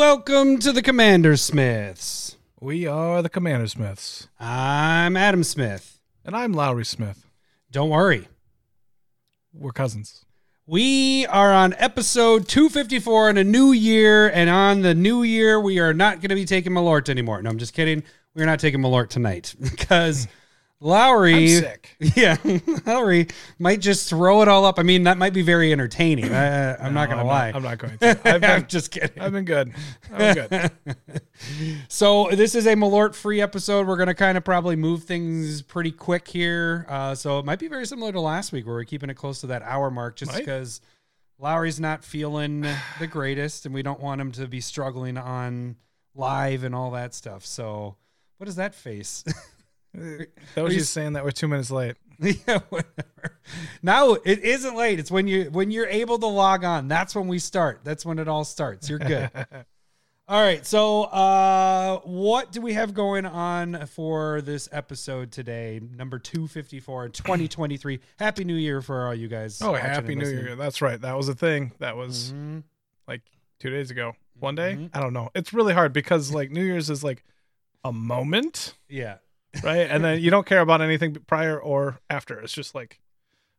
Welcome to the Commander Smiths. We are the Commander Smiths. I'm Adam Smith. And I'm Lowry Smith. Don't worry. We're cousins. We are on episode 254 in a new year, and on the new year, we are not going to be taking Malort anymore. No, I'm just kidding. We're not taking Malort tonight because Lowry, yeah, Lowry might just throw it all up. I mean, that might be very entertaining. I, I'm not going to I'm lie. I'm not going to. I've I'm just kidding. I've been good. I'm good. So this is a Malort free episode. We're gonna kind of probably move things pretty quick here. Uh, so it might be very similar to last week where we're keeping it close to that hour mark, just Might. because Lowry's not feeling the greatest, and we don't want him to be struggling on live and all that stuff. So what is that face? That was you you saying that we're two minutes late. yeah, whatever. Now it isn't late. It's when you when you're able to log on. That's when we start. That's when it all starts. You're good. All right. So, uh, what do we have going on for this episode today? Number 254 in 2023. Happy New Year for all you guys. Oh, Happy New. Year. That's right. That was a thing. That was Mhm. like two days ago. One day? Mhm. I don't know. It's really hard because like New Year's is like a moment, Yeah. Right? and then you don't care about anything prior or after. It's just like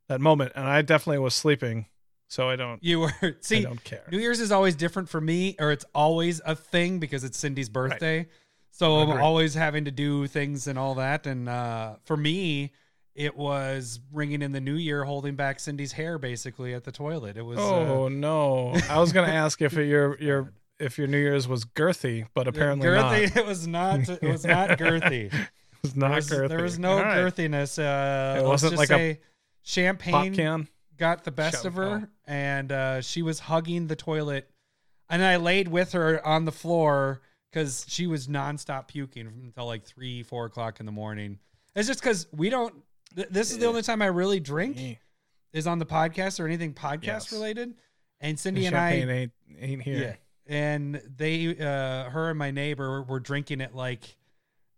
that moment. And I definitely was sleeping, so I don't. You were, I don't care. New Year's is always different for me, or it's always a thing because it's Cindy's birthday. So I'm always having to do things and all that. And uh, for me, it was ringing in the new year, holding back Cindy's hair basically at the toilet. It was. uh, Oh no! I was gonna ask if your your if your New Year's was girthy, but apparently girthy. not. It was not. It was not girthy. It was There was, girthy. there was no All right. girthiness. Uh, It let's wasn't just like a champagne can. got the best of her, and uh, she was hugging the toilet, and I laid with her on the floor because she was nonstop puking until like three, four o'clock in the morning. It's just because we don't. Th- this is the only time I really drink is on the podcast or anything podcast Yes. related. And Cindy and I, ain't ain't here. yeah, and they, uh, her and my neighbor were drinking it like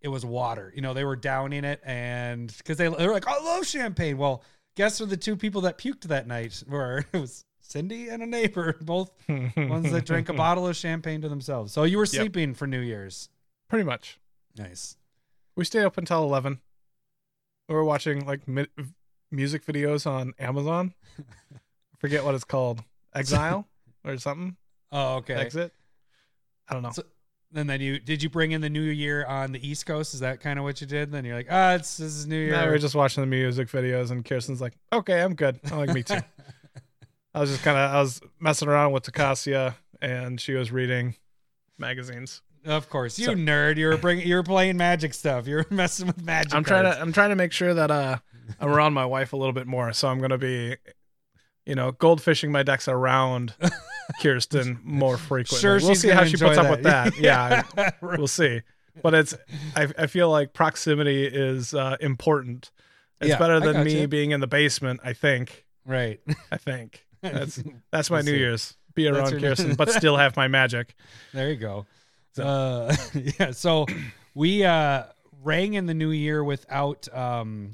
it was water. You know, they were downing it, and because they, they were like, "I love champagne." Well, guess who the two people that puked that night were? It was Cindy and a neighbor, both ones that drank a bottle of champagne to themselves. So you were sleeping for New Year's. Pretty much. Nice. We stayed up until eleven. We were watching like mi- music videos on Amazon. Forget what it's called. Exile or something. Oh, okay. Exit. I don't know. So- And then you did you bring in the New Year on the East Coast? Is that kind of what you did? Then you're like, ah, it's this is New Year. No, we were just watching the music videos, and Kirsten's like, "Okay, I'm good." I'm like, "Me too." I was just kind of I was messing around with Takasia, and she was reading magazines. Of course, you So- nerd. You were bringing. You were playing magic stuff. You were messing with magic. I'm trying to I'm trying to make sure that uh I'm around my wife a little bit more. So I'm gonna be, you know, goldfishing my decks around Kirsten more frequently. Sure, we'll see how she puts up with that. Yeah, Right. we'll see. But it's I I feel like proximity is uh, important. It's Yeah, better than me gotcha. being in the basement. I think. right. I think that's that's my We'll New see. Year's. Be around Kirsten, but still have my magic. There you go. So- Uh, yeah. So we uh, rang in the new year without um,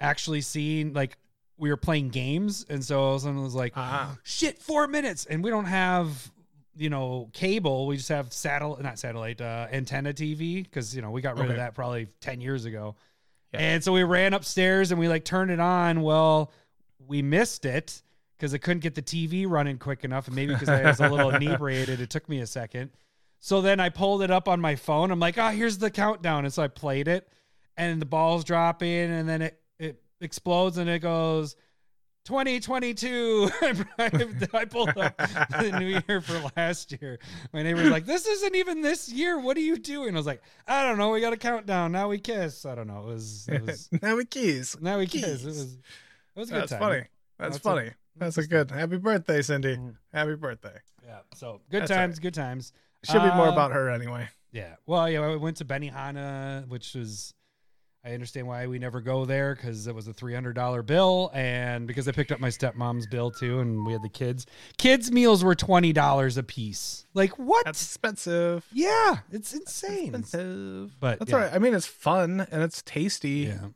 actually seeing like we were playing games, and so all of a someone was like, Ah. "Shit, four minutes," and we don't have you know cable. We just have satellite, not satellite, uh, antenna TV because you know we got rid of that probably ten years ago. Yeah. And so we ran upstairs and we like turned it on. Well, we missed it because I couldn't get the TV running quick enough, and maybe because I was a little inebriated, it took me a second. So then I pulled it up on my phone. I'm like, oh, here's the countdown. And so I played it, and the ball's dropping, and then it it explodes, and it goes. 2022. I pulled up the new year for last year. My neighbor's like, "This isn't even this year. What are you doing?" I was like, "I don't know. We got a countdown. Now we kiss." I don't know. It was, it was now we kiss. now we kiss. It was it was a good That's time. funny. That's, That's a- funny. That's a good. Happy birthday, Cindy. Mhm. Happy birthday. Yeah. So good That's times, good times. Should be more Uh, about her anyway. Yeah. Well, yeah, I went to Benihana, which was I understand why we never go there because it was a three hundred dollar bill, and because I picked up my stepmom's bill too, and we had the kids. Kids meals were twenty dollars a piece. Like what? That's expensive. yeah, it's insane. Expensive. But That's yeah. all right. I mean, it's fun and it's tasty. Yeah,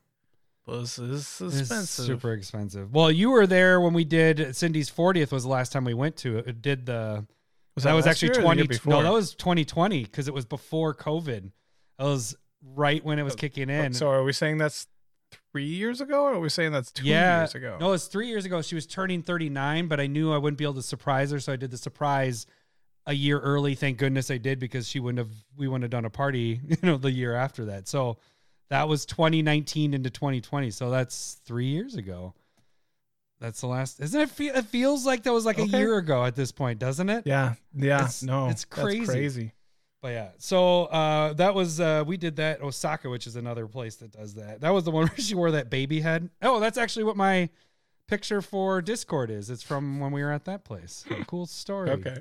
But it's, expensive. super expensive. Well, you were there when we did Cindy's fortieth. Was the last time we went to it. Did the Was that, was actually year or 20 before? no that was 2020 because it was before covid that was right when it was Oh, kicking in. So are we saying that's three years ago, or are we saying that's two yeah. years ago? no it was three years ago. She was turning 39 but i knew i wouldn't be able to surprise her so i did the surprise a year early. Thank goodness i did because she wouldn't have we wouldn't have done a party you know the year after that. So that was 2019 into 2020 so that's three years ago. That's the last isn't it feel it feels like that was like a year ago at this point doesn't it? Yeah, yeah, It's- no, it's that's crazy. crazy. But yeah, so uh, that was uh, we did that Osaka, which is another place that does that. That was the one where she wore that baby head. Oh, that's actually what my picture for Discord is. It's from when we were at that place. Cool story. Okay,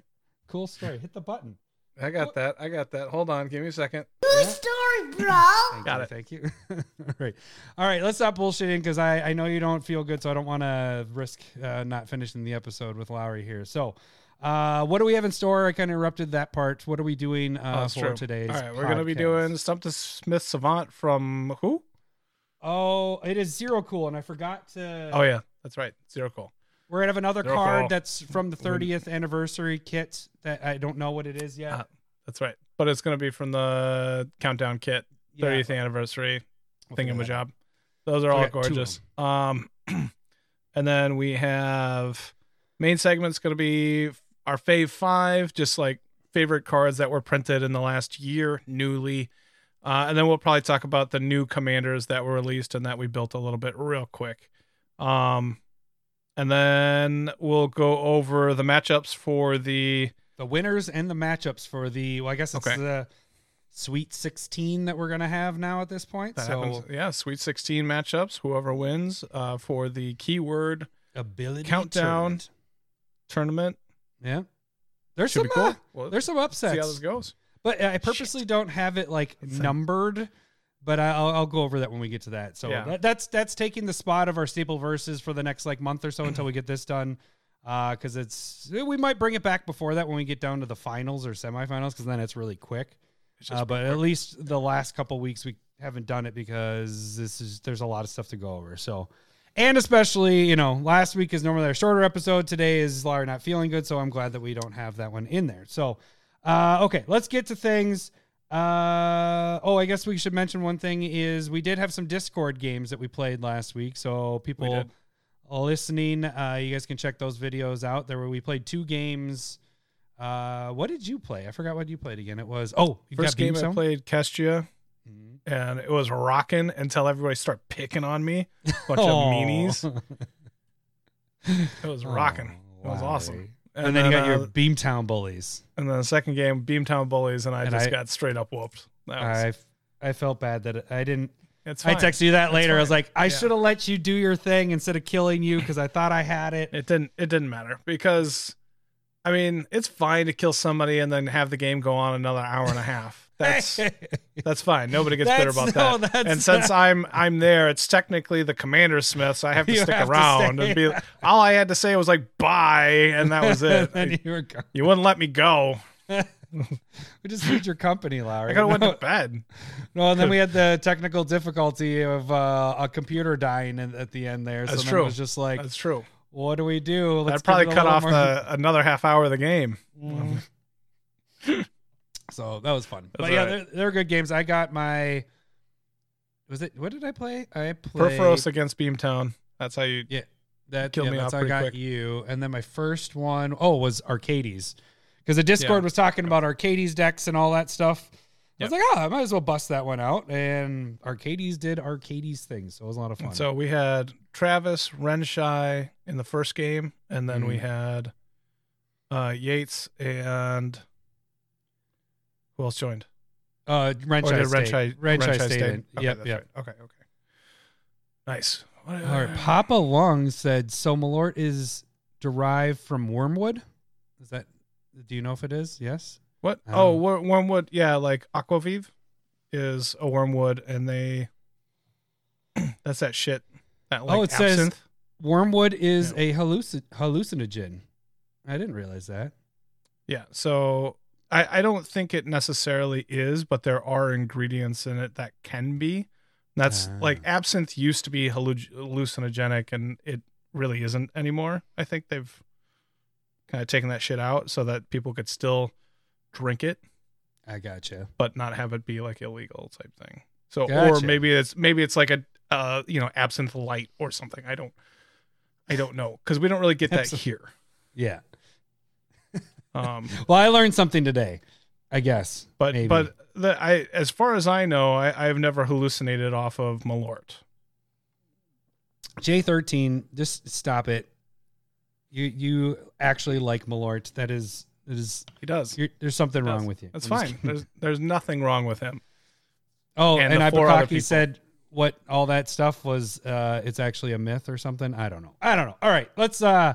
cool story. Hit the button. I got that. I got that. Hold on, give me a second. Yeah. story, bro. Thank Got you, it. Thank you. All right, all right. Let's stop bullshitting because I I know you don't feel good, so I don't want to risk uh, not finishing the episode with Lowry here. So. Uh, what do we have in store? I kind of interrupted that part. What are we doing Oh, uh, that's for true. today's? All right, we're gonna be doing Stump the Smith Savant from who? Oh, it is zero cool, and I forgot to. Oh yeah, that's right. Zero cool. We're gonna have another Zero card cool. that's from the 30th anniversary kit that I don't know what it is yet. Uh, That's right. But it's gonna be from the countdown kit, Yeah, 30th anniversary we'll figure that out. thingamajab. Those are all gorgeous. Um, and then we have main segment's gonna be our fave five, just like favorite cards that were printed in the last year newly. Uh, and then we'll probably talk about the new commanders that were released and that we built a little bit real quick. Um, and then we'll go over the matchups for the The winners and the matchups for the. Well, I guess it's Okay. the Sweet 16 that we're gonna have now at this point. That so happens. Yeah, Sweet 16 matchups. Whoever wins uh, for the keyword ability Countdown. tournament. tournament Yeah, there's should some be cool. uh, Well, there's some upsets. see how this goes. But I purposely don't have it like It's numbered, but I- I'll, I'll go over that when we get to that. So Yeah. that, that's that's taking the spot of our staple verses for the next like month or so until we get this done. Because it's we might bring it back before that when we get down to the finals or semifinals, because then it's really quick. It's Uh, but at least the last couple weeks we haven't done it because this is there's a lot of stuff to go over. So. And especially, you know, last week is normally our shorter episode. Today is Larry not feeling good, so I'm glad that we don't have that one in there. So, uh, okay, let's get to things. Uh, oh, I guess we should mention one thing is we did have some Discord games that we played last week. So people did. listening, uh, you guys can check those videos out. There were we played two games. Uh, what did you play? I forgot what you played again. It was oh, you First got game I played Kestia, Mhm. and it was rocking until everybody started picking on me. Bunch of meanies. It was rocking. Oh, It was awesome. Larry. And, then, you got uh, your Beamtown bullies. and then the second game, Beamtown Bullies, and I And just I- got straight up whooped. Was, I I felt bad that I didn't. it's fine. I texted you that later. I was like, I Yeah. should have let you do your thing instead of killing you because I thought I had it. It didn't. It didn't matter because, I mean, it's fine to kill somebody and then have the game go on another hour and a half. That's that's fine. Nobody gets bitter about no, that. And since not- I'm I'm there, it's technically the commander Smith, so I have to You stick have around stay. and be. All I had to say was like bye, and that was it. and you were gone. you wouldn't let me go. We just need your company, Larry. I could have no, went to bed. no, and then we had the technical difficulty of uh, a computer dying at, at the end there. So That's true. it was just like, That's true. what do we do? Let's That probably give it a cut off more- the another half hour of the game. Mhm. So that was fun. But yeah, all they're, they're good games. I got my. Was it? What did I play? I played Purphoros against Beamtown. That's how you. yeah. that. killed yeah, me that's I got quick. you. And then my first one, oh, was Arcades, because the Discord Yeah. was talking about Arcades decks and all that stuff. I was like, oh, I might as well bust that one out. And Arcades did Arcades things, so it was a lot of fun. So we had Travis Renshai in the first game, and then we Mhm. had uh, Yates and who else joined? uh, Or Renshai did State. Renshai Renshai State. stayed? Okay, yep, yep. right. Okay, okay. Nice. All right. Papa Lung said, so Malort is derived from wormwood. Is that? Do you know if it is? Yes. What? Um, oh, wor- wormwood. Yeah, like Aquavive is a wormwood, and they. that's that shit. That like Oh, it says- Wormwood is Yeah. a hallucin- hallucinogen. I didn't realize that. Yeah. So I, I don't think it necessarily is, but there are ingredients in it that can be. That's Ah. like absinthe used to be halluc- hallucinogenic and it really isn't anymore. I think they've kind of taken that shit out so that people could still drink it, I gotcha. but not have it be like illegal type thing. So, or maybe it's maybe it's like a uh, you know absinthe light or something. I don't, I don't know because we don't really get that here. Yeah. Um, Well, I learned something today. I guess. but Maybe. but the, I as far as I know, I, I've never hallucinated off of Malort. J13, just stop it. You you actually like Malort. That is that is He does. you're, there's something Does. wrong with you. That's I'm fine. There's there's nothing wrong with him. Oh, and and, the four other Ipokaki said what all that stuff was uh it's actually a myth or something. I don't know. I don't know. All right, let's uh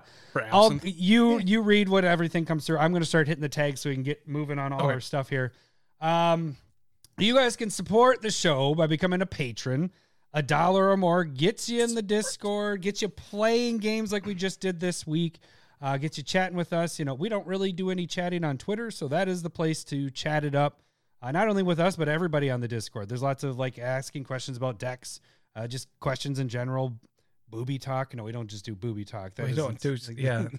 I'll you you read what everything comes through. I'm going to start hitting the tags so we can get moving on all Okay. our stuff here. Um you guys can support the show by becoming a patron. A dollar or more gets you in the Discord, gets you playing games like we just did this week, uh, gets you chatting with us. You know, we don't really do any chatting on Twitter, so that is the place to chat it up. Uh, not only with us, but everybody on the Discord. There's lots of like asking questions about decks, uh, just questions in general, booby talk. No, we don't just do booby talk. That We don't do isn't- yeah.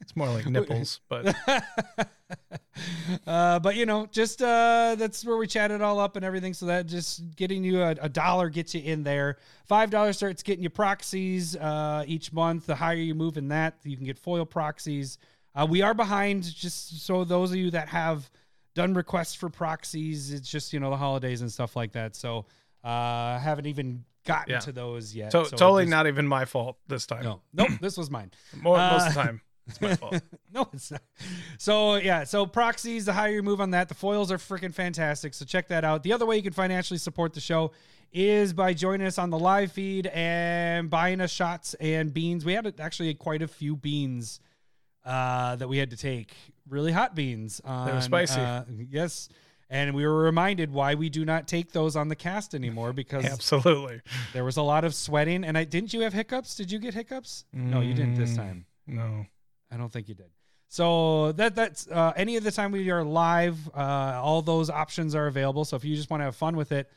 It's more like nipples, but uh, but you know, just uh, that's where we chat it all up and everything. So that just getting you a, a dollar gets you in there. Five dollars starts getting you proxies uh, each month. The higher you move in that, you can get foil proxies. Uh, we are behind, just so those of you that have done requests for proxies, it's just you know the holidays and stuff like that. So uh, haven't even gotten Yeah. to those yet. to- So totally just- not even my fault this time. No, nope, this was mine. More, most of the Uh, time, it's my fault. no, it's not. So yeah, so proxies, the higher you move on that, the foils are freaking fantastic. So check that out. The other way you can financially support the show is by joining us on the live feed and buying us shots and beans. We had actually quite a few beans uh, that we had to take. Really hot beans. On, spicy. uh, yes. And we were reminded why we do not take those on the cast anymore because Absolutely. there was a lot of sweating. And I didn't you have hiccups? Did you get hiccups? No, you didn't this Mm. time. No. I don't think you did. So that that's uh, any of the time we are live, uh, all those options are available. So if you just want to have fun with it,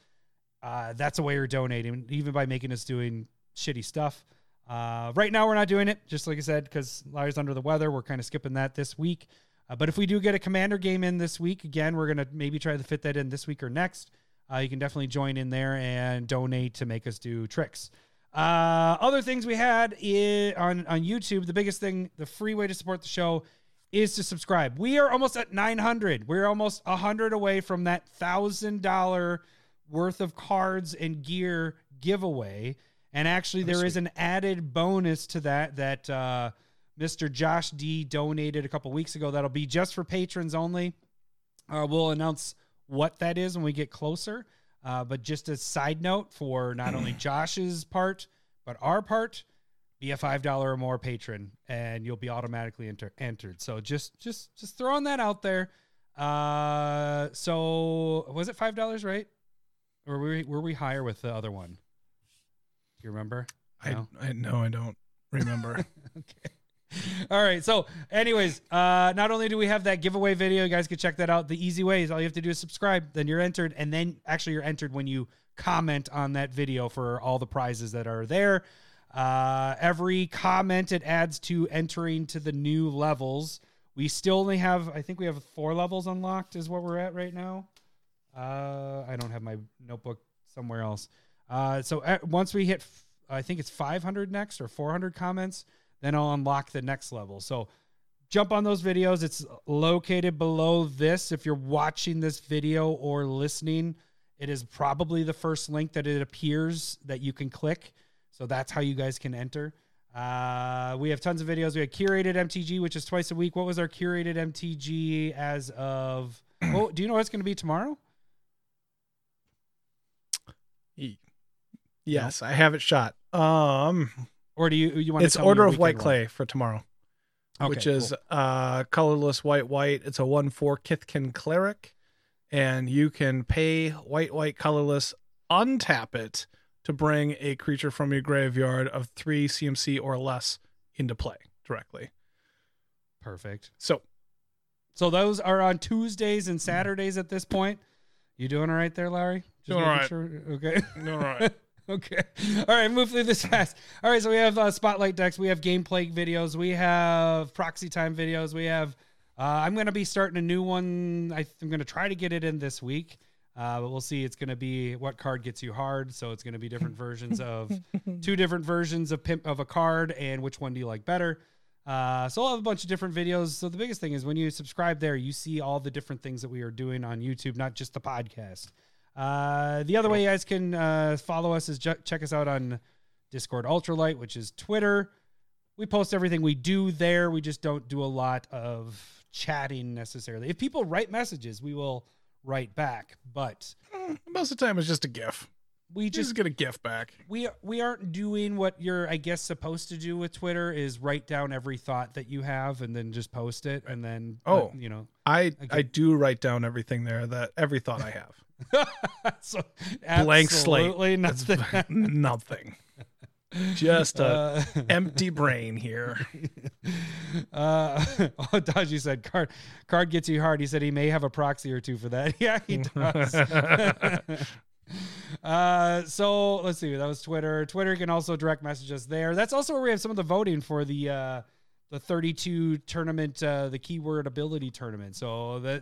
uh, that's a way you're donating, even by making us doing shitty stuff. Uh, right now we're not doing it, just like I said, because Larry's under the weather. We're kind of skipping that this week. Uh, but if we do get a commander game in this week, again, we're gonna maybe try to fit that in this week or next. Uh, you can definitely join in there and donate to make us do tricks. Uh, other things we had on on YouTube. The biggest thing, the free way to support the show, is to subscribe. We are almost at 900. We're almost 100 away from that thousand dollar worth of cards and gear giveaway. And actually, there is an added bonus to that that uh, Mr. Josh D donated a couple weeks ago. That'll be just for patrons only. Uh, we'll announce what that is when we get closer. Uh, but just a side note for not only Josh's part, but our part, be a five dollar or more patron, and you'll be automatically enter- entered. So just just just throwing that out there. Uh, so was it five dollars, right? Or were we were we higher with the other one? You remember? I, No? I no, I don't remember. okay. All right. So, anyways, uh, not only do we have that giveaway video, you guys can check that out. The easy way is all you have to do is subscribe, then you're entered, and then actually you're entered when you comment on that video for all the prizes that are there. Uh, every comment it adds to entering to the new levels. We still only have, I think we have four levels unlocked, is what we're at right now. Uh, I don't have my notebook somewhere else. Uh, so uh, once we hit, f- I think it's 500 next or 400 comments, then I'll unlock the next level. So jump on those videos. It's located below this. If you're watching this video or listening, it is probably the first link that it appears that you can click. So that's how you guys can enter. Uh, we have tons of videos. We had curated MTG, which is twice a week. What was our curated MTG as of? Oh, do you know what it's going to be tomorrow? E- yes, I have it shot. Um, Or do you you want? it's Order of Whiteclay for tomorrow, one? which is cool. uh colorless white white. It's a one four Kithkin cleric, and you can pay white white colorless, untap it to bring a creature from your graveyard of three CMC or less into play directly. perfect. So So those are on Tuesdays and Saturdays at this point. You doing all right there, Larry? Doing all right. Sure? Okay. all right. okay. All right, move through this fast. All right, so we have uh, spotlight decks, we have gameplay videos, we have proxy time videos, we have. Uh, I'm going to be starting a new one. I, am going to try to get it in this week, uh, but we'll see. It's going to be what card gets you hard. So it's going to be different versions of two different versions of pimp of a card, and which one do you like better? Uh, so I'll have a bunch of different videos. So the biggest thing is when you subscribe there, you see all the different things that we are doing on YouTube, not just the podcast. Uh, the other way you guys can uh, follow us is ju- check us out on Discord Ultralight, which is Twitter. We post everything we do there. We just don't do a lot of chatting necessarily. If people write messages, we will write back. But Most of the time, it's just a GIF. we just just get a GIF back. we we aren't doing what you're I guess supposed to do with Twitter is write down every thought that you have and then just post it and then Oh. you know I Okay. I do write down everything there that every thought I have. so Blank slate. absolutely nothing. Nothing. Just a Uh, empty brain here. uh, oh, Dodgy said card card gets you hard. He said he may have a proxy or two for that. Yeah, he does. uh, so let's see. That was Twitter. Twitter can also direct message us there. That's also where we have some of the voting for the uh, the 32 tournament, uh, the keyword ability tournament. So that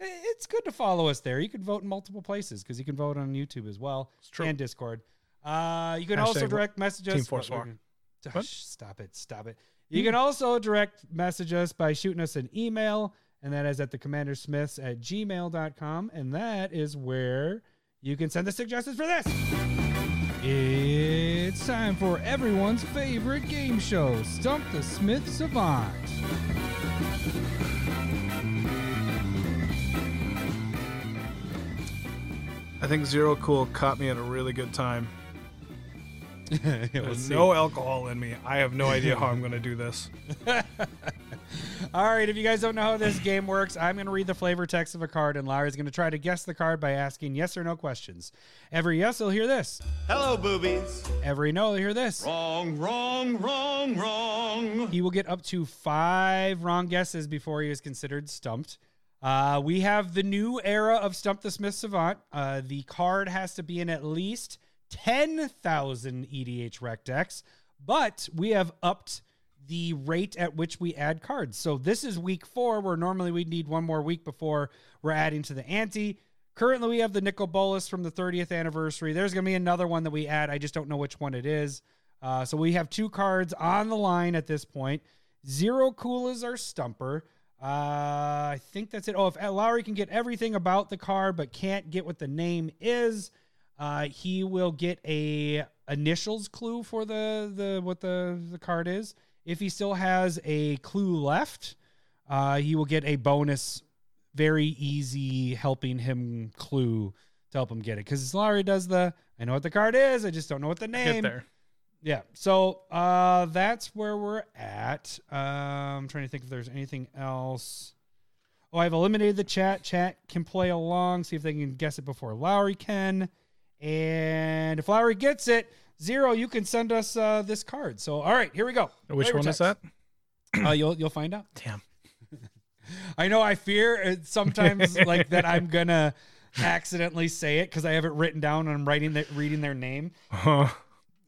it's good to follow us there. You can vote in multiple places because you can vote on YouTube as well It's true. and Discord. Uh, you can also direct message us. Team Force War. we're gonna- What? Shh, Stop it. Stop it. You can also direct message us by shooting us an email, and that is at the commandersmiths at gmail.com. And that is where you can send the suggestions for this. It's time for everyone's favorite game show, Stump the Smith Savant. I think Zero Cool caught me at a really good time. We'll There's see. no alcohol in me. I have no idea how I'm going to do this. All right, if you guys don't know how this game works, I'm going to read the flavor text of a card, and Larry's going to try to guess the card by asking yes or no questions. Every yes, he'll hear this. Hello, boobies. Every no, he'll hear this. Wrong, wrong, wrong, wrong. He will get up to five wrong guesses before he is considered stumped. Uh, we have the new era of Stump the Smith Savant. Uh, the card has to be in at least 10,000 EDHREC decks, but we have upped the rate at which we add cards. So this is week four, where normally we'd need one more week before we're adding to the ante. Currently, we have the Nicol Bolas from the 30th anniversary. There's going to be another one that we add. I just don't know which one it is. Uh, so we have two cards on the line at this point. Zero Cool is our stumper. Uh, I think that's it. Oh, if Lowry can get everything about the card but can't get what the name is, uh, he will get a initials clue for the the what the the card is. If he still has a clue left, uh, he will get a bonus, very easy helping him clue to help him get it. Because Lowry does the I know what the card is, I just don't know what the Get name. there. Yeah. So uh, that's where we're at. Um, I'm trying to think if there's anything else. Oh, I've eliminated the chat. Chat can play along, see if they can guess it before Lowry can. And if Lowry gets it, zero, you can send us uh, this card. So, all right, here we go. Which Flavor one is that? Uh, you'll you'll find out. Damn. I know. I fear it sometimes like that. I'm gonna accidentally say it because I have it written down and I'm writing that reading their name.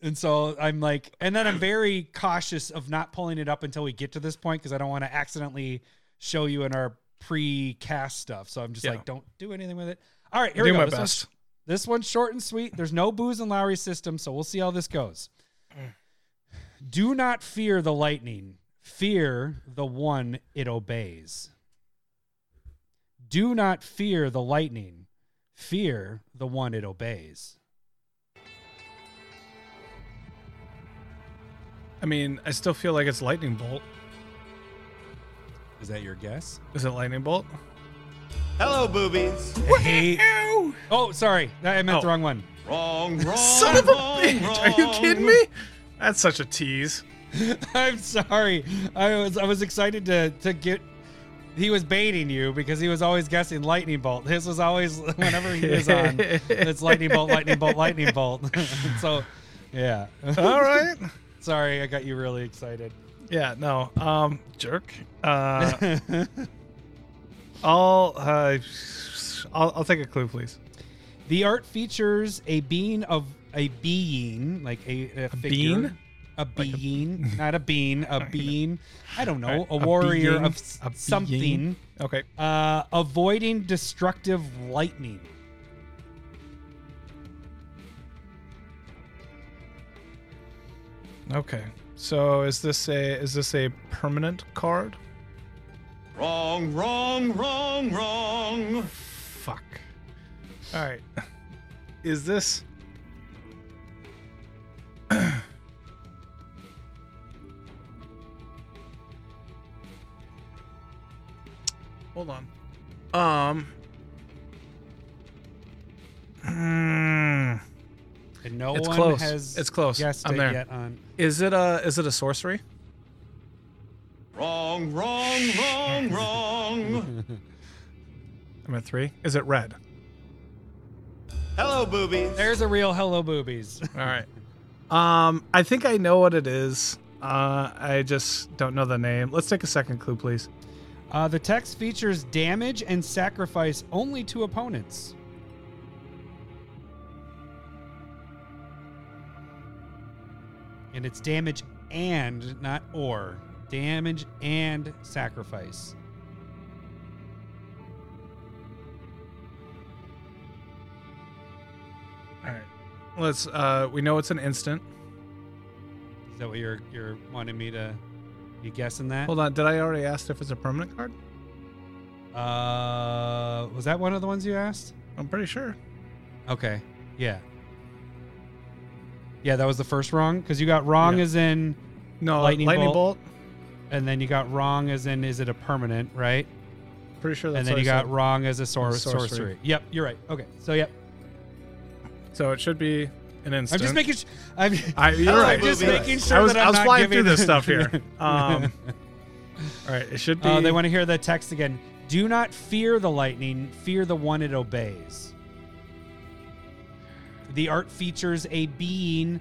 And so I'm like, and then I'm very cautious of not pulling it up until we get to this point because I don't want to accidentally show you in our pre-cast stuff. So I'm just Yeah. like, don't do anything with it. All right, here do we go. my This one's- this one's short and sweet. There's no booze in Lowry's system, so we'll see how this goes. Do not fear the lightning. Fear the one it obeys. Do not fear the lightning. Fear the one it obeys. I mean, I still feel like it's lightning bolt. Is that your guess? Is it lightning bolt? Hello, boobies. Hey. Oh, sorry. I meant the Oh. wrong one. Wrong, wrong, Son of a wrong, bitch! Are you kidding me? That's such a tease. I'm sorry. I was I was excited to to get. He was baiting you because he was always guessing lightning bolt. His was always whenever he was on, it's lightning bolt, lightning bolt, lightning bolt. so, yeah. All right. Sorry, I got you really excited. Yeah. No. Um. Jerk. Uh. I'll. Uh. I'll, I'll take a clue, please. The art features a being of a being, like a, a, figure, bean? a being, not a bean, a being. I don't know, a a warrior being, of a something. being. Okay. Uh, avoiding destructive lightning. Okay. So is this a is this a permanent card? Wrong, wrong, wrong, wrong. Fuck. All right. Is this Hold on. Um hmm, And no It's one close. has It's close. guessed I'm it there. yet on. is it a is it a sorcery? Wrong, wrong, wrong, wrong. I'm at 3. Is it red? Hello, boobies. There's a real hello boobies. All right. Um, I think I know what it is. Uh, I just don't know the name. Let's take a second clue, please. Uh, the text features damage and sacrifice only to opponents. And it's damage and not or. Damage and sacrifice. All right. Let's. Uh, we know it's an instant. Is that what you're you're wanting me to be guessing that? Hold on. Did I already ask if it's a permanent card? Uh, was that one of the ones you asked? I'm pretty sure. Okay. Yeah. Yeah, that was the first wrong because you got wrong Yeah. as in, No, Lightning lightning, bolt. bolt. and then you got wrong as in, is it a permanent, right? Pretty sure that's. and then you got said. wrong as a sor- Sorcery. sorcery. Yep, you're right. Okay, so yep. So it should be an instant. I'm just making. Sh- I'm, I, you're I'm right. just making sure I was, that I'm I was not flying giving through this stuff here. Um, all right. It should be. Oh, they want to hear the text again. Do not fear the lightning, fear the one it obeys. The art features a being.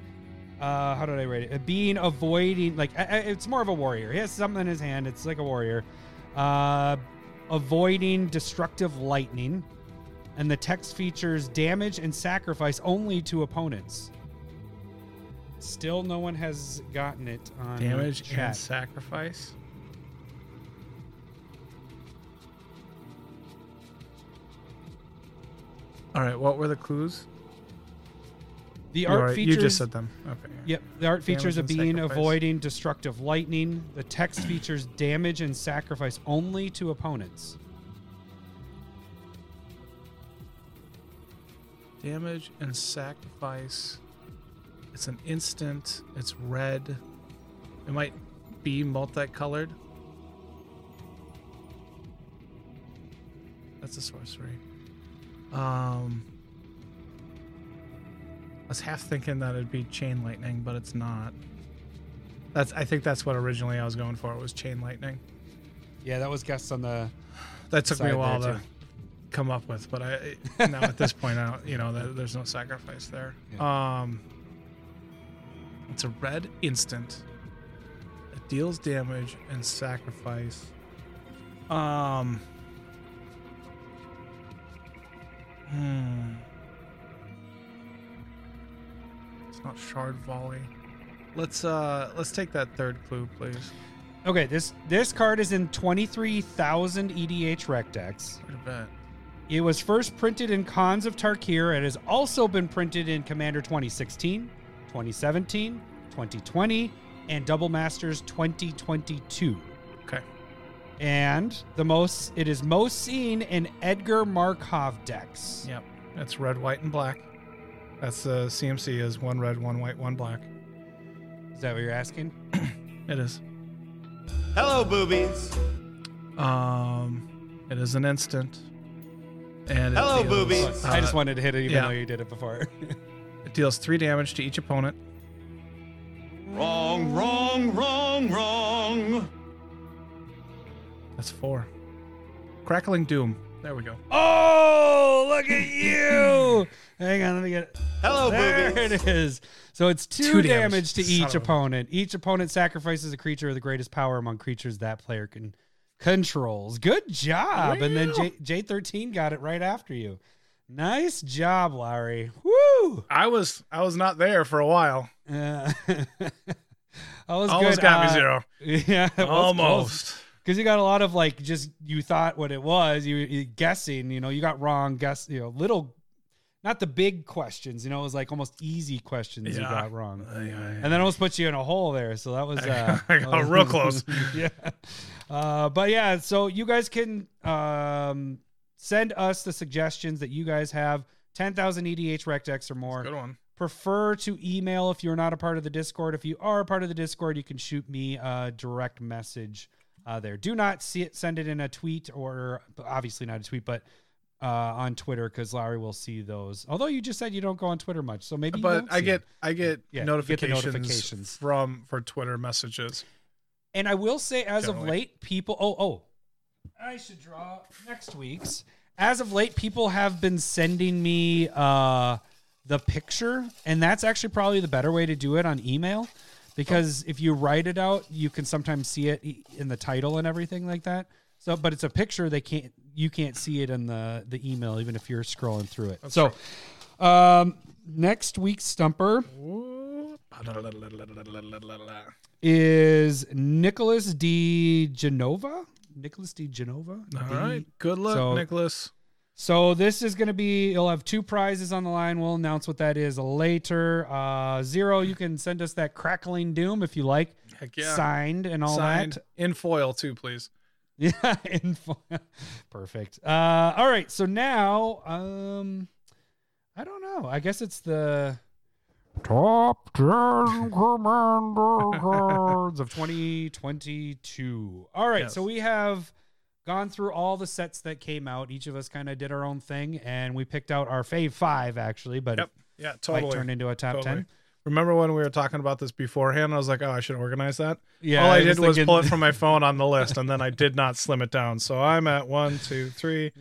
Uh, how did I write it? A being avoiding, like, it's more of a warrior. He has something in his hand. It's like a warrior. Uh, avoiding destructive lightning. And the text features damage and sacrifice only to opponents. Still, no one has gotten it on damage chat. and sacrifice. All right. What were the clues? The art already- features. You just said them. Okay. Yep, the art features a Damage being sacrifice. avoiding destructive lightning. The text features damage and sacrifice only to opponents. Damage and sacrifice. It's an instant. It's red. It might be multicolored. That's a sorcery. Um, I was half thinking that it'd be chain lightning, but it's not. That's. I think that's what originally I was going for. It was chain lightning. Yeah, that was guessed on the. That took me a while to come up with, but I now at this point, I don't, you know, there- there's no sacrifice there. Um, it's a red instant. It deals damage and sacrifice. Um. Hmm. Not shard volley. Let's uh let's take that third clue, please. Okay, this this card is in twenty three thousand EDHREC decks. Quite a bit. It was first printed in Khans of Tarkir. It has also been printed in Commander 2016, 2017, 2020, and Double Masters 2022. Okay. And the most it is most seen in Edgar Markov decks. Yep. That's red, white, and black. That's the CMC is one red, one white, one black. Is that what you're asking? It is. Hello, boobies. Um, it is an instant. And Hello, deals, boobies. I uh, just wanted to hit it even yeah. though you did it before. It deals three damage to each opponent. Wrong, wrong, wrong, wrong. That's four. Crackling Doom. There we go. oh, look at you! Hang on, let me get it. Hello, There boobies. it is. So it's two, Two damage, damage. to Son each of a- opponent. Each opponent sacrifices a creature of the greatest power among creatures that player can controls. Good job. And then J J thirteen got it right after you. Nice job, Larry. Woo! I was I was not there for a while. Uh, that was Almost good. got me Uh, zero. Yeah, it was Almost. Because you got a lot of like just you thought what it was. You, you guessing. You know, you got wrong. Guess. You know, little, not the big questions. You know, it was like almost easy questions you got wrong, and then almost put you in a hole there. So that was. Uh, I got real close. yeah. Uh, but yeah, so you guys can um, send us the suggestions that you guys have. 10,000 EDHREC decks or more Good one. prefer to email if you're not a part of the Discord. If you are a part of the Discord, you can shoot me a direct message uh, there. Do not see it, send it in a tweet or obviously not a tweet, but uh, on Twitter because Larry will see those. Although you just said you don't go on Twitter much, so maybe. But I get. I get Yeah, you get notifications, notifications. from for Twitter messages. And I will say, as of late, people. Oh, oh, I should draw next week's. As of late, people have been sending me uh, the picture, and that's actually probably the better way to do it on email, because if you write it out, you can sometimes see it in the title and everything like that. So, but it's a picture; they can't, you can't see it in the the email, even if you're scrolling through it. so, um, next week's stumper is Nicholas D. Genova. Nicholas D. Genova. All D- right. Good luck, So- Nicholas. So this is going to be. You'll have two prizes on the line. We'll announce what that is later. Uh, Zero, you can send us that crackling doom if you like, Heck yeah. signed and all Signed that. in foil too, please. Yeah, info. perfect. Uh, all right. So now, um, I don't know. I guess it's the top ten commander cards of 2022. All right. Yes. So we have gone through all the sets that came out. Each of us kind of did our own thing, and we picked out our fave five actually, but Yep. Yeah, totally. might turn into a top Totally. ten. Remember when we were talking about this beforehand? I was like, oh, I should organize that. Yeah. All I, did was thinking- pull it from my phone on the list, and then I did not slim it down. So I'm at one, two, three,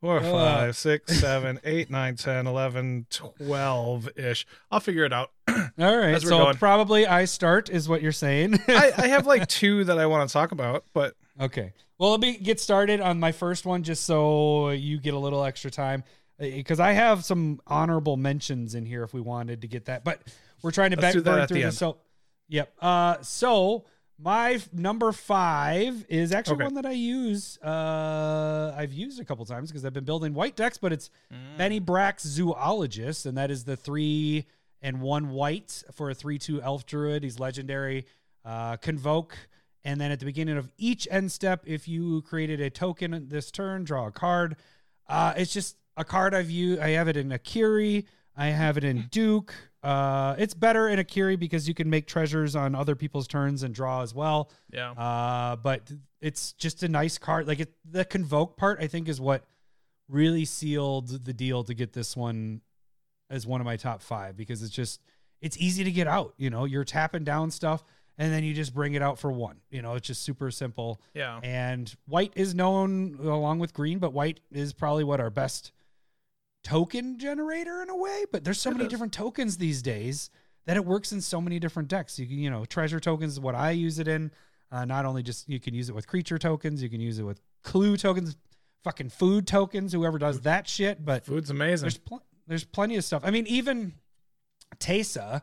four, Uh. five, six, seven, eight, nine, 10, 11, 12 ish. I'll figure it out. all right. So going. probably I start is what you're saying. I, I have like two that I want to talk about, but Okay. Well, let me get started on my first one just so you get a little extra time because I have some honorable mentions in here if we wanted to get that, but we're trying to Let's back burn through this. So, yep. Uh, so my f- number five is actually Okay. one that I use. Uh, I've used a couple times because I've been building white decks, but it's Mm. Bennie Bracks Zoologist, and that is the three and one white for a three-two elf druid. He's legendary. Uh, convoke, and then at the beginning of each end step, if you created a token this turn, draw a card. Uh, it's just a card I've used. I have it in Akiri. I have it in Duke. Uh, it's better in Akiri because you can make treasures on other people's turns and draw as well. yeah. Uh, but it's just a nice card. Like it, the convoke part, I think, is what really sealed the deal to get this one as one of my top five because it's just it's easy to get out. You know, you're tapping down stuff and then you just bring it out for one. You know, it's just super simple. Yeah. And white is known along with green, but white is probably what our best token generator in a way. But there's so It many is. different tokens these days that it works in so many different decks. You can, you know, treasure tokens is what I use it in. Uh, not only just you can use it with creature tokens, you can use it with clue tokens, fucking food tokens. Whoever does that shit, but Food's amazing. there's pl- there's plenty of stuff. I mean, even Teysa,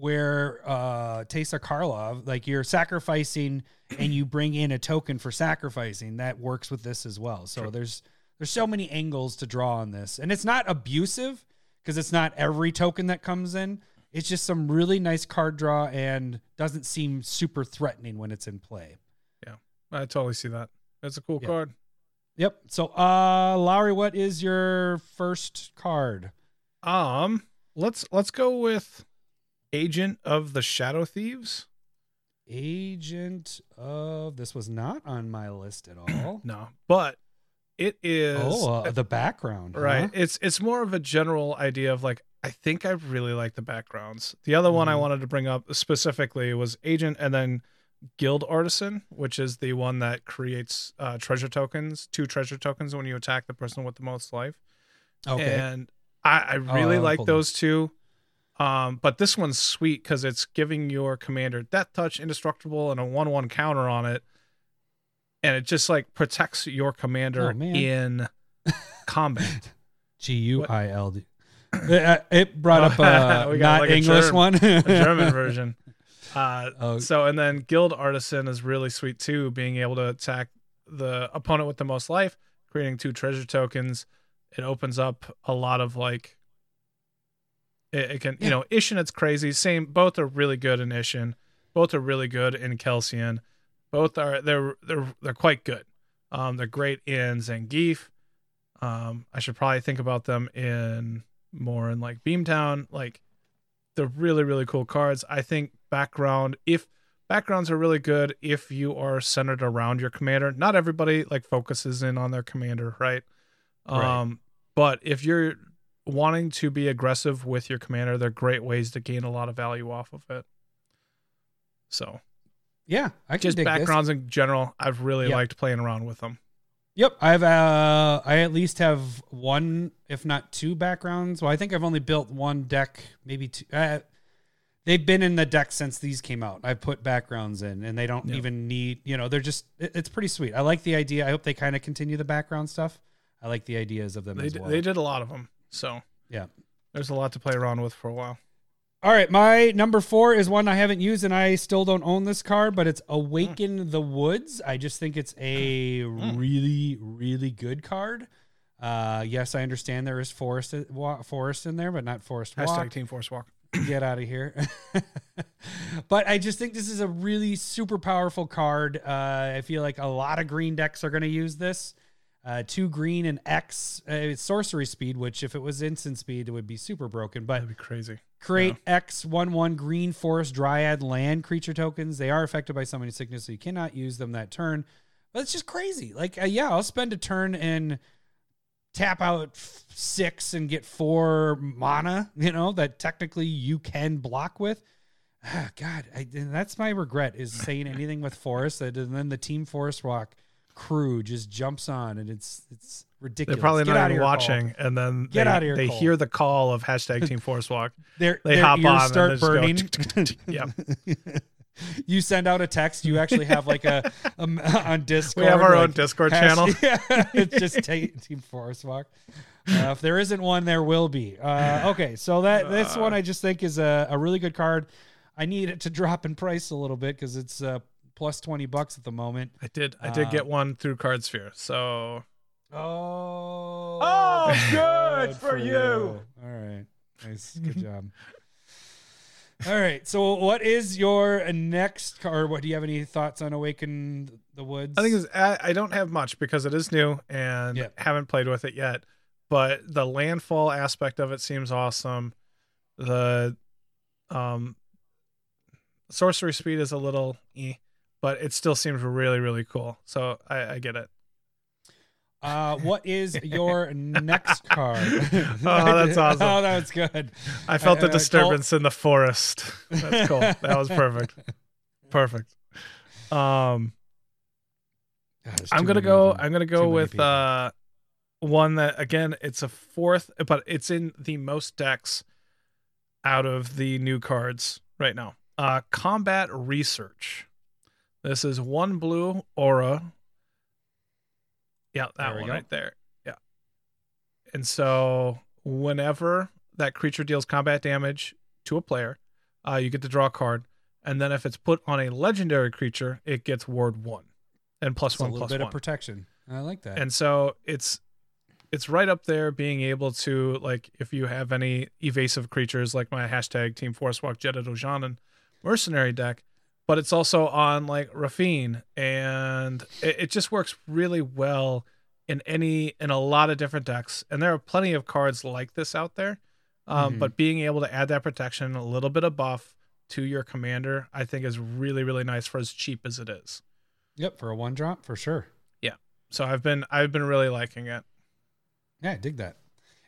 where uh Teysa Karlov, like you're sacrificing and you bring in a token for sacrificing, that works with this as well. So there's there's so many angles to draw on this. And it's not abusive because it's not every token that comes in. It's just some really nice card draw and doesn't seem super threatening when it's in play. Yeah. I totally see that. That's a cool Yeah. card. Yep. So uh Lowry, what is your first card? Um, let's let's go with Agent of the Shadow Thieves. Agent of this was not on my list at all. No, but it is oh, uh, the background, huh? right. It's it's more of a general idea of like I think I really like the backgrounds. The other one I Mhm. wanted to bring up specifically was Agent and then Guild Artisan, which is the one that creates uh, treasure tokens, two treasure tokens when you attack the person with the most life. Okay. And I, I really uh, like hold on. those two. Um, but this one's sweet because it's giving your commander deathtouch, indestructible, and a one-one counter on it, and it just like protects your commander Oh, in combat. G U I L D. It it brought up a We got not like a English one. a German version. Uh, Oh. So and then Guild Artisan is really sweet too, being able to attack the opponent with the most life, creating two treasure tokens. It opens up a lot of like. It, it can Yeah. you know Isshin it's crazy. Same both are really good in Isshin, both are really good in Kelsien, both are they're they're they're quite good. Um, they're great in Zangief. Um, I should probably think about them in more in like Beamtown. Like they're really really cool cards. I think background if backgrounds are really good if you are centered around your commander. Not everybody like focuses in on their commander, right? Right. Um, but if you're wanting to be aggressive with your commander, they're great ways to gain a lot of value off of it. So yeah, I can just dig this. backgrounds in general, I've really Yeah. liked playing around with them. Yep, I've uh, I at least have one, if not two backgrounds. Well, I think I've only built one deck, maybe two. Uh, they've been in the deck since these came out. I put backgrounds in, and they don't Yep. even need. You know, they're just. It, it's pretty sweet. I like the idea. I hope they kind of continue the background stuff. I like the ideas of them They as d- well. they did a lot of them, so Yeah. there's a lot to play around with for a while. All right, my number four is one I haven't used, and I still don't own this card, but it's Awaken the Woods. I just think it's a really, really good card. Uh, yes, I understand there is forest forest in there, but not forest Hashtag walk. Team Forest Walk. Get out of here. but I just think this is a really super powerful card. Uh, I feel like a lot of green decks are going to use this. Uh, two green and X uh, it's sorcery speed, which if it was instant speed, it would be super broken. But That'd be crazy. Create X one one green forest dryad land creature tokens. They are affected by summoning sickness, so you cannot use them that turn. But it's just crazy. Like, uh, yeah, I'll spend a turn and tap out f- six and get four mana. You know that technically you can block with. Ah, God, I, that's my regret is saying anything with forest, and then the team forest walk crew just jumps on, and it's it's ridiculous. They're probably Get not even watching, and then Get they, outta here, they Cole. hear the call of hashtag Team Forest Walk. They their hop on and start go burning. Yep. you send out a text. You actually have like a, a on Discord. We have our own Discord channel. Yeah, it's just Team Forest Walk. Uh, if there isn't one, there will be. Uh, okay, so that this one I just think is a, a really good card. I need it to drop in price a little bit because it's uh, plus twenty bucks at the moment. I did. I did get Um, one through Cardsphere. So Oh, Oh, good for you. All right, nice, good job. All right, so what is your next card? What do you have any thoughts on Awaken the Woods? I think it's, I, I don't have much because it is new and Yeah. haven't played with it yet. But the landfall aspect of it seems awesome. The um sorcery speed is a little eh, but it still seems really really cool. So I, I get it. Uh, what is your next card? Oh, that's awesome. Oh, that was good. I felt Uh, the uh, disturbance in the forest. That's cool. that was perfect. Perfect. Um I'm gonna go. I'm gonna go with people. uh, one that again it's a fourth, but it's in the most decks out of the new cards right now. Uh, combat research. This is one blue aura. Yeah, that There one right there. Yeah. And so whenever that creature deals combat damage to a player, uh, you get to draw a card, and then if it's put on a legendary creature, it gets ward one, and plus a one little plus bit one. of protection. I like that. And so it's it's right up there being able to like if you have any evasive creatures like my hashtag Team Forest Walk Jedit Ojanen mercenary deck, but it's also on like Raffine and it, it just works really well in any in a lot of different decks. And there are plenty of cards like this out there. Um, Mhm. But being able to add that protection, a little bit of buff to your commander, I think is really, really nice for as cheap as it is. yep, for a one drop for sure. Yeah. So I've been I've been really liking it. Yeah, I dig that.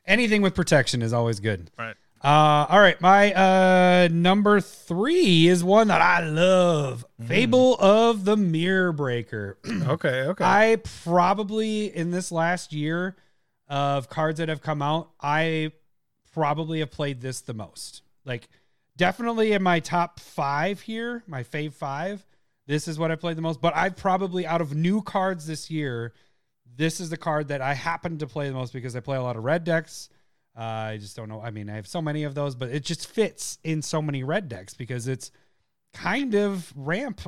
Anything with protection is always good. Right. Uh, all right, my uh number three is one that I love. Mm. Fable of the Mirror Breaker. Okay, okay. I probably in this last year of cards that have come out, I probably have played this the most. Like definitely in my top five here, my fave five. This is what I played the most. But I've probably out of new cards this year, this is the card that I happen to play the most because I play a lot of red decks. Uh, I just don't know. I mean, I have so many of those, but it just fits in so many red decks because it's kind of ramp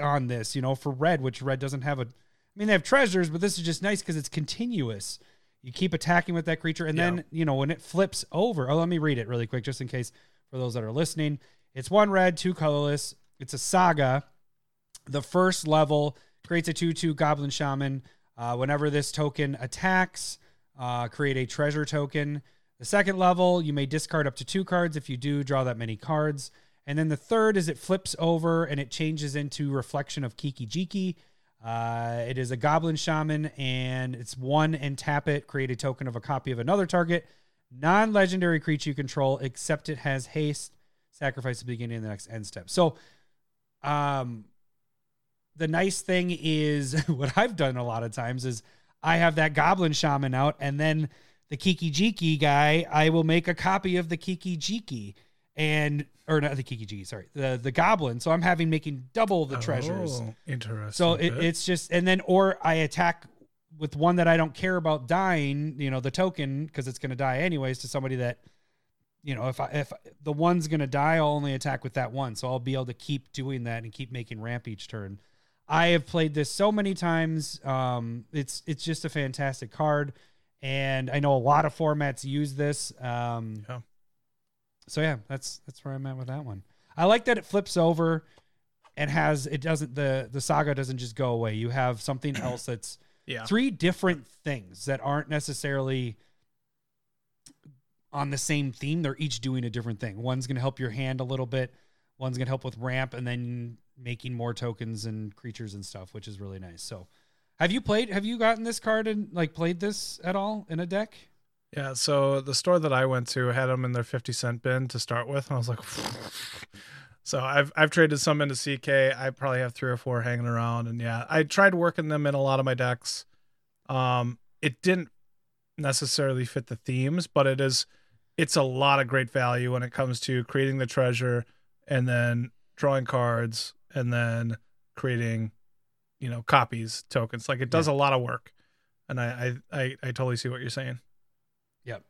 on this, you know, for red, which red doesn't have a. I mean, they have treasures, but this is just nice because it's continuous. You keep attacking with that creature, and Yeah. then you know when it flips over. Oh, let me read it really quick, just in case for those that are listening. It's one red, two colorless. It's a saga. The first level creates a two-two goblin shaman. Uh, whenever this token attacks, uh, create a treasure token. The second level, you may discard up to two cards. If you do, draw that many cards. And then the third is it flips over and it changes into Reflection of Kiki Jiki. Uh, it is a goblin shaman and it's one and tap it, create a token of a copy of another target, non legendary creature you control, except it has haste, sacrifice at the beginning of the next end step. So, um, the nice thing is what I've done a lot of times is I have that goblin shaman out and then the Kiki Jiki guy, I will make a copy of the Kiki Jiki and or not the Kiki Jiki, sorry, the the goblin. So I'm having making double the treasures. Oh, interesting. So it, it's just, and then, or I attack with one that I don't care about dying, you know, the token, because it's going to die anyways to somebody that, you know, if I, if the one's going to die, I'll only attack with that one. So I'll be able to keep doing that and keep making ramp each turn. I have played this so many times. Um, it's, it's just a fantastic card. And I know a lot of formats use this. Um, Yeah. so yeah, that's, that's where I'm at with that one. I like that it flips over and has it doesn't the the saga doesn't just go away. You have something else that's yeah. three different things that aren't necessarily on the same theme. They're each doing a different thing. One's going to help your hand a little bit. One's going to help with ramp, and then making more tokens and creatures and stuff, which is really nice. So, have you played? Have you gotten this card and like played this at all in a deck? Yeah, so the store that I went to had them in their 50 cent bin to start with. And I was like, so I've I've traded some into CK. I probably have three or four hanging around. And yeah, I tried working them in a lot of my decks. Um, it didn't necessarily fit the themes, but it is it's a lot of great value when it comes to creating the treasure and then drawing cards and then creating, you know, copies, tokens. Like it does a lot of work. And I, I I I totally see what you're saying. Yep.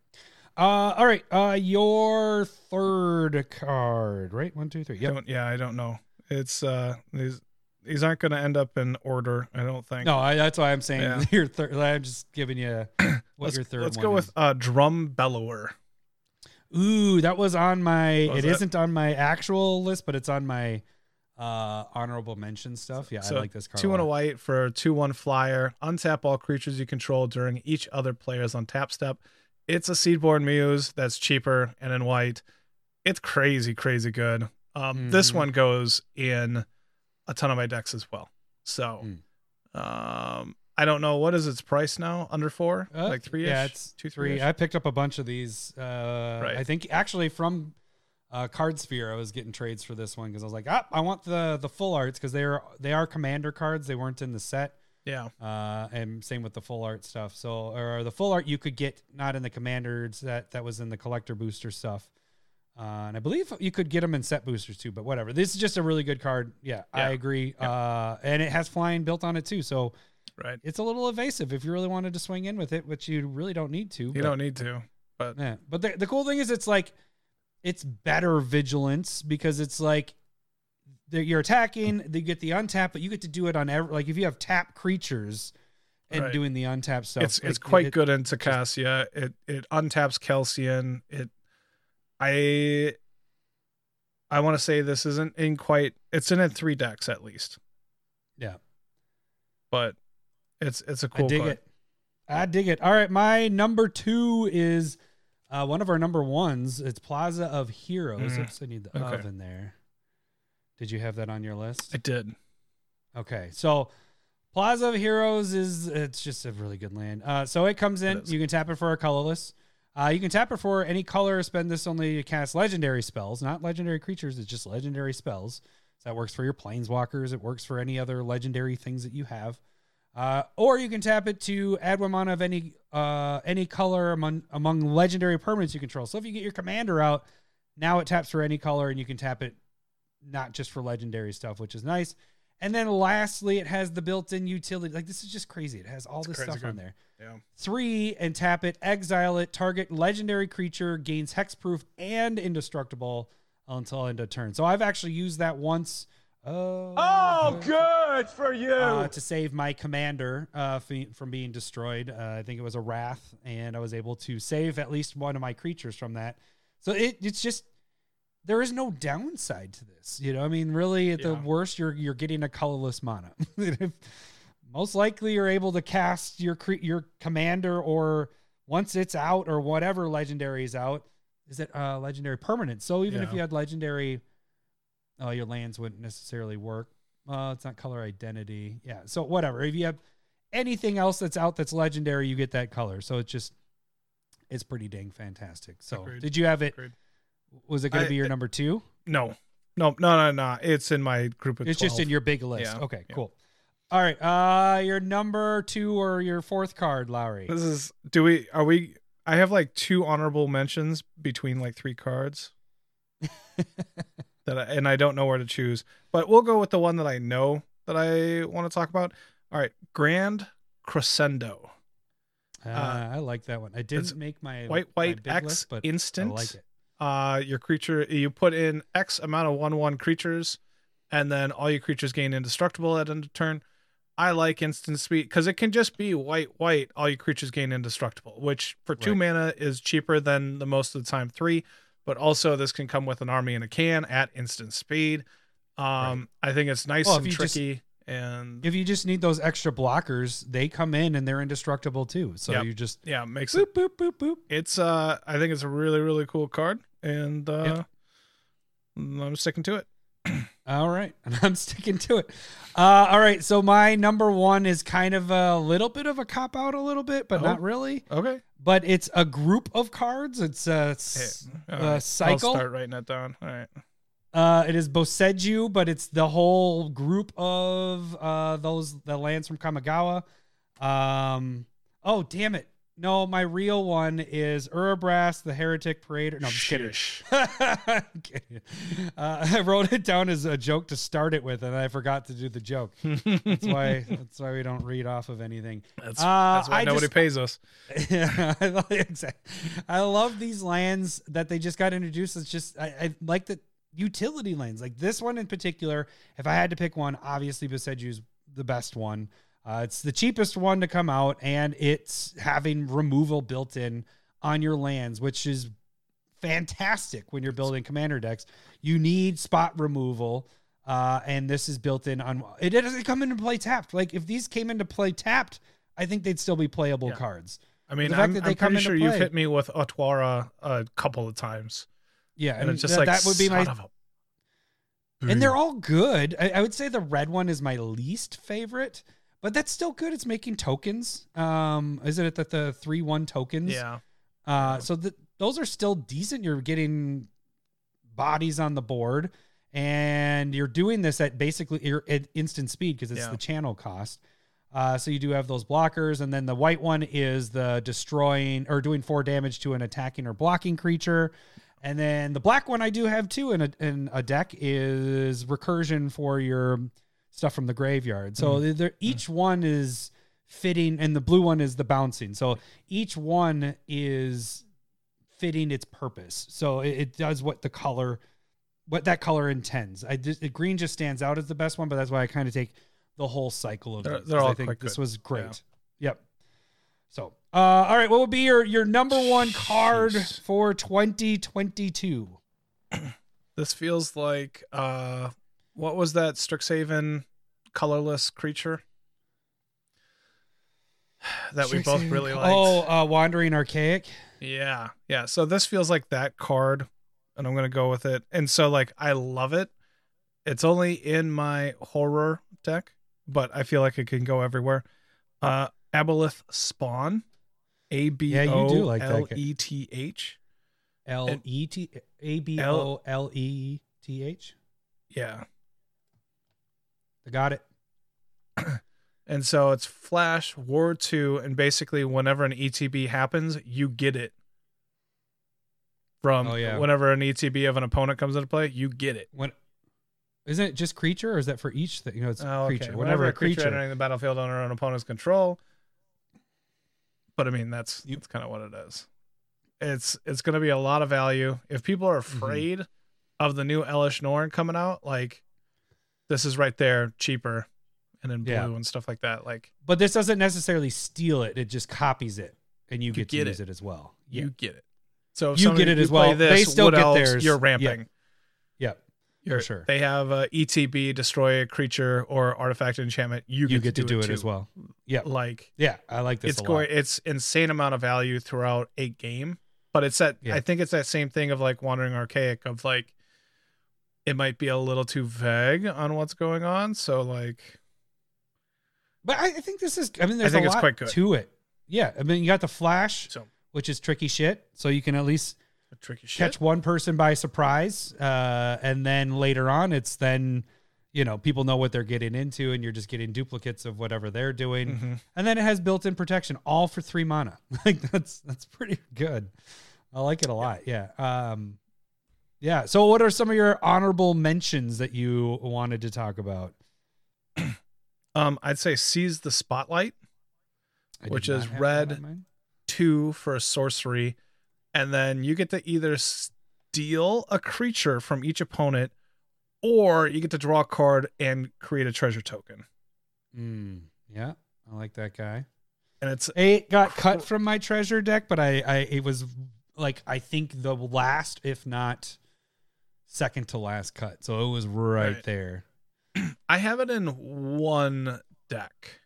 Uh, all right. Uh, your third card, right? One, two, three. Yep. Don't, yeah, I don't know. It's uh these these aren't going to end up in order. I don't think. No, I, that's why I'm saying Yeah. your third. I'm just giving you what let's, your third. Let's go is. with uh drum bellower. Ooh, that was on my. Was It that? isn't on my actual list, but it's on my uh honorable mention stuff. Yeah, So, I like this card. Two and a white for two one flyer. Untap all creatures you control during each other player's untap step. It's a seedborn muse that's cheaper and in white. It's crazy, crazy good. Um, this Mhm. one goes in a ton of my decks as well. So, Mm. um, I don't know what is its price now. Under four, Uh, like three. Yeah, it's two, three. three. I picked up a bunch of these. Uh, Right. I think actually from uh, Cardsphere, I was getting trades for this one because I was like, ah, I want the the full arts because they are they are commander cards. They weren't in the set. Yeah. Uh, and same with the full art stuff. So, or the full art you could get not in the commanders that that was in the collector booster stuff. Uh, and I believe you could get them in set boosters too, but whatever. This is just a really good card. Yeah, I Yeah. agree. Uh, and it has flying built on it too, so Right. it's a little evasive if you really wanted to swing in with it, which you really don't need to. You but- don't need to. But yeah, but the, the cool thing is it's like it's better vigilance because it's like you're attacking, they get the untap, but you get to do it on every like if you have tap creatures and Right. doing the untap stuff. it's it's quite it- good into Cassia. It it untaps Kelsien. It I I want to say this isn't in quite it's in in three decks at least, Yeah, but it's it's a cool I dig card. it. I dig it. All right, my number two is uh, one of our number ones. It's Plaza of Heroes. Mm. Oops, I need the Okay. of in there. Did you have that on your list? I did. Okay, so Plaza of Heroes is it's just a really good land. Uh, so it comes in. It you can tap it for a colorless. Uh, you can tap it for any color. Spend this only to cast legendary spells, not legendary creatures. It's just legendary spells. So that works for your planeswalkers. It works for any other legendary things that you have. Uh, or you can tap it to add one mana of any uh, any color among among legendary permanents you control. So if you get your commander out, now it taps for any color, and you can tap it not just for legendary stuff, which is nice. And then lastly, it has the built-in utility. Like this is just crazy. It has all It's this stuff on there. Yeah. Three and tap it, exile it, target legendary creature, gains hexproof and indestructible until end of turn. So I've actually used that once. Oh, Oh, good for you. uh, to save my commander uh, f- from being destroyed. Uh, I think it was a wrath, and I was able to save at least one of my creatures from that. So it, it's just there is no downside to this. You know, I mean, really, at the worst, you're you're getting a colorless mana. Most likely, you're able to cast your cre- your commander, or once it's out, or whatever legendary is out. Is it uh, legendary permanent? So even if you had legendary, uh, your lands wouldn't necessarily work. Uh, it's not color identity. Yeah. So whatever. If you have anything else that's out that's legendary, you get that color. So it's just it's pretty dang fantastic. So Agreed. did you have it? Agreed. Was it going to be your number two? No, no, no, no, no. It's in my group of. It's just in your big list. Yeah, Okay, yeah. cool. All right. Uh, your number two or your fourth card, Lowry. This is. Do we? Are we? I have like two honorable mentions between like three cards. that I, and I don't know where to choose, but we'll go with the one that I know that I want to talk about. All right, Grand Crescendo, Uh, I like that one. I didn't make my white my white big X list, but instant. I like it. Uh, your creature you put in X amount of one one creatures, and then all your creatures gain indestructible at end of turn. I like instant speed because it can just be white white. All your creatures gain indestructible, which for two Right. mana is cheaper than the most of the time three. But also this can come with an army in a can at instant speed. Um, I think it's nice Well, and you just- tricky and If you just need those extra blockers, they come in and they're indestructible too. So Yep. you just yeah, makes it. boop boop boop boop. It's uh, I think it's a really really cool card, and uh, Yep. I'm sticking to it. All right, and I'm sticking to it. Uh, all right, so my number one is kind of a little bit of a cop out, a little bit, but Oh. not really. Okay. But it's a group of cards. It's a uh, right. cycle. I'll start writing that down. All right. Uh, it is Boseiju, but it's the whole group of uh those the lands from Kamigawa. Um, oh damn it! No, my real one is Urabrask, the Heretic Praetor. No, I'm just kidding. I'm kidding. Uh, I wrote it down as a joke to start it with, and I forgot to do the joke. That's why. That's why we don't read off of anything. That's, Uh, that's why I nobody just- pays us. yeah, I love, exactly. I love these lands that they just got introduced. It's just I, I like the utility lands, like this one in particular. If I had to pick one, obviously Boseiju's the best one. Uh, it's the cheapest one to come out, and it's having removal built in on your lands, which is fantastic when you're building commander decks. You need spot removal. Uh, and this is built in on it doesn't come into play tapped. Like if these came into play tapped, I think they'd still be playable Yeah. cards. I mean, I'm, that they I'm pretty sure you've hit me with Otawara a couple of times, Yeah, and, it's just that, like that would be my. a- And they're all good. I, I would say the red one is my least favorite, but that's still good. It's making tokens. Um, isn't it that the three one tokens? yeah. Uh, so the, those are still decent. You're getting bodies on the board, and you're doing this at basically your at instant speed because it's Yeah. the channel cost. Uh, so you do have those blockers, and then the white one is the destroying or doing four damage to an attacking or blocking creature. And then the black one I do have too in a, in a deck is recursion for your stuff from the graveyard. So they're, each one is fitting, and the blue one is the bouncing. So each one is fitting its purpose. So it, it does what the color, what that color intends. I just, the green just stands out as the best one, but that's why I kind of take the whole cycle of They're- they're 'cause I think this good. was great. Yeah. Yep. So, uh, all right, what would be your your number one card Jeez. for 2022? This feels like uh, what was that Strixhaven colorless creature that we both really liked? Oh, uh, Wandering Archaic. Yeah. Yeah. So this feels like that card, and I'm going to go with it. And so, like, I love it. It's only in my horror deck, but I feel like it can go everywhere. Uh, Aboleth Spawn. A B Yeah, you do like that O. L E T H. L E T A B O L E T H. Yeah. I got it. And so it's Flash, Ward 2, and basically whenever an ETB happens, you get it. From Oh, yeah. whenever an ETB of an opponent comes into play, you get it. When Isn't it just creature, or is that for each thing? You know, it's Oh, okay. creature. Whenever Whenever a creature entering the battlefield under an opponent's control. But I mean, that's You- that's kind of what it is. It's it's going to be a lot of value if people are Mm-hmm. afraid of the new Elesh Norn coming out. Like, this is right there, cheaper, and in blue Yeah. and stuff like that. Like, But this doesn't necessarily steal it; it just copies it, and you You get to get use it. it as well. you get it. So if You get it as well. They still get theirs. You're ramping. Yep. You're, sure. They have uh, a ETB, destroy a creature or artifact enchantment. You You, get, get to do it, too. as well. Yeah, Like, yeah, I like this it's a lot. going it's insane amount of value throughout a game but it's that Yeah. i think it's that same thing of like wandering archaic of like it might be a little too vague on what's going on so like But I, I think this is. I mean, there's think a it's lot quite good. to it. Yeah, I mean, you got the flash, so which is tricky shit. So you can at least tricky shit catch one person by surprise, uh, and then later on, it's then you know people know what they're getting into, and you're just getting duplicates of whatever they're doing. Mhm. And then it has built-in protection, all for three mana. like that's that's pretty good. I like it a lot. Yeah. Um, yeah. So, what are some of your honorable mentions that you wanted to talk about? um i'd say seize the spotlight I Which is red. two for a sorcery and then you get to either steal a creature from each opponent or you get to draw a card and create a treasure token Mm, yeah, I like that guy. and it's It got cut from my treasure deck, but I, I it was like I think the last, if not second to last cut. So it was right, Right. there. I have it in one deck,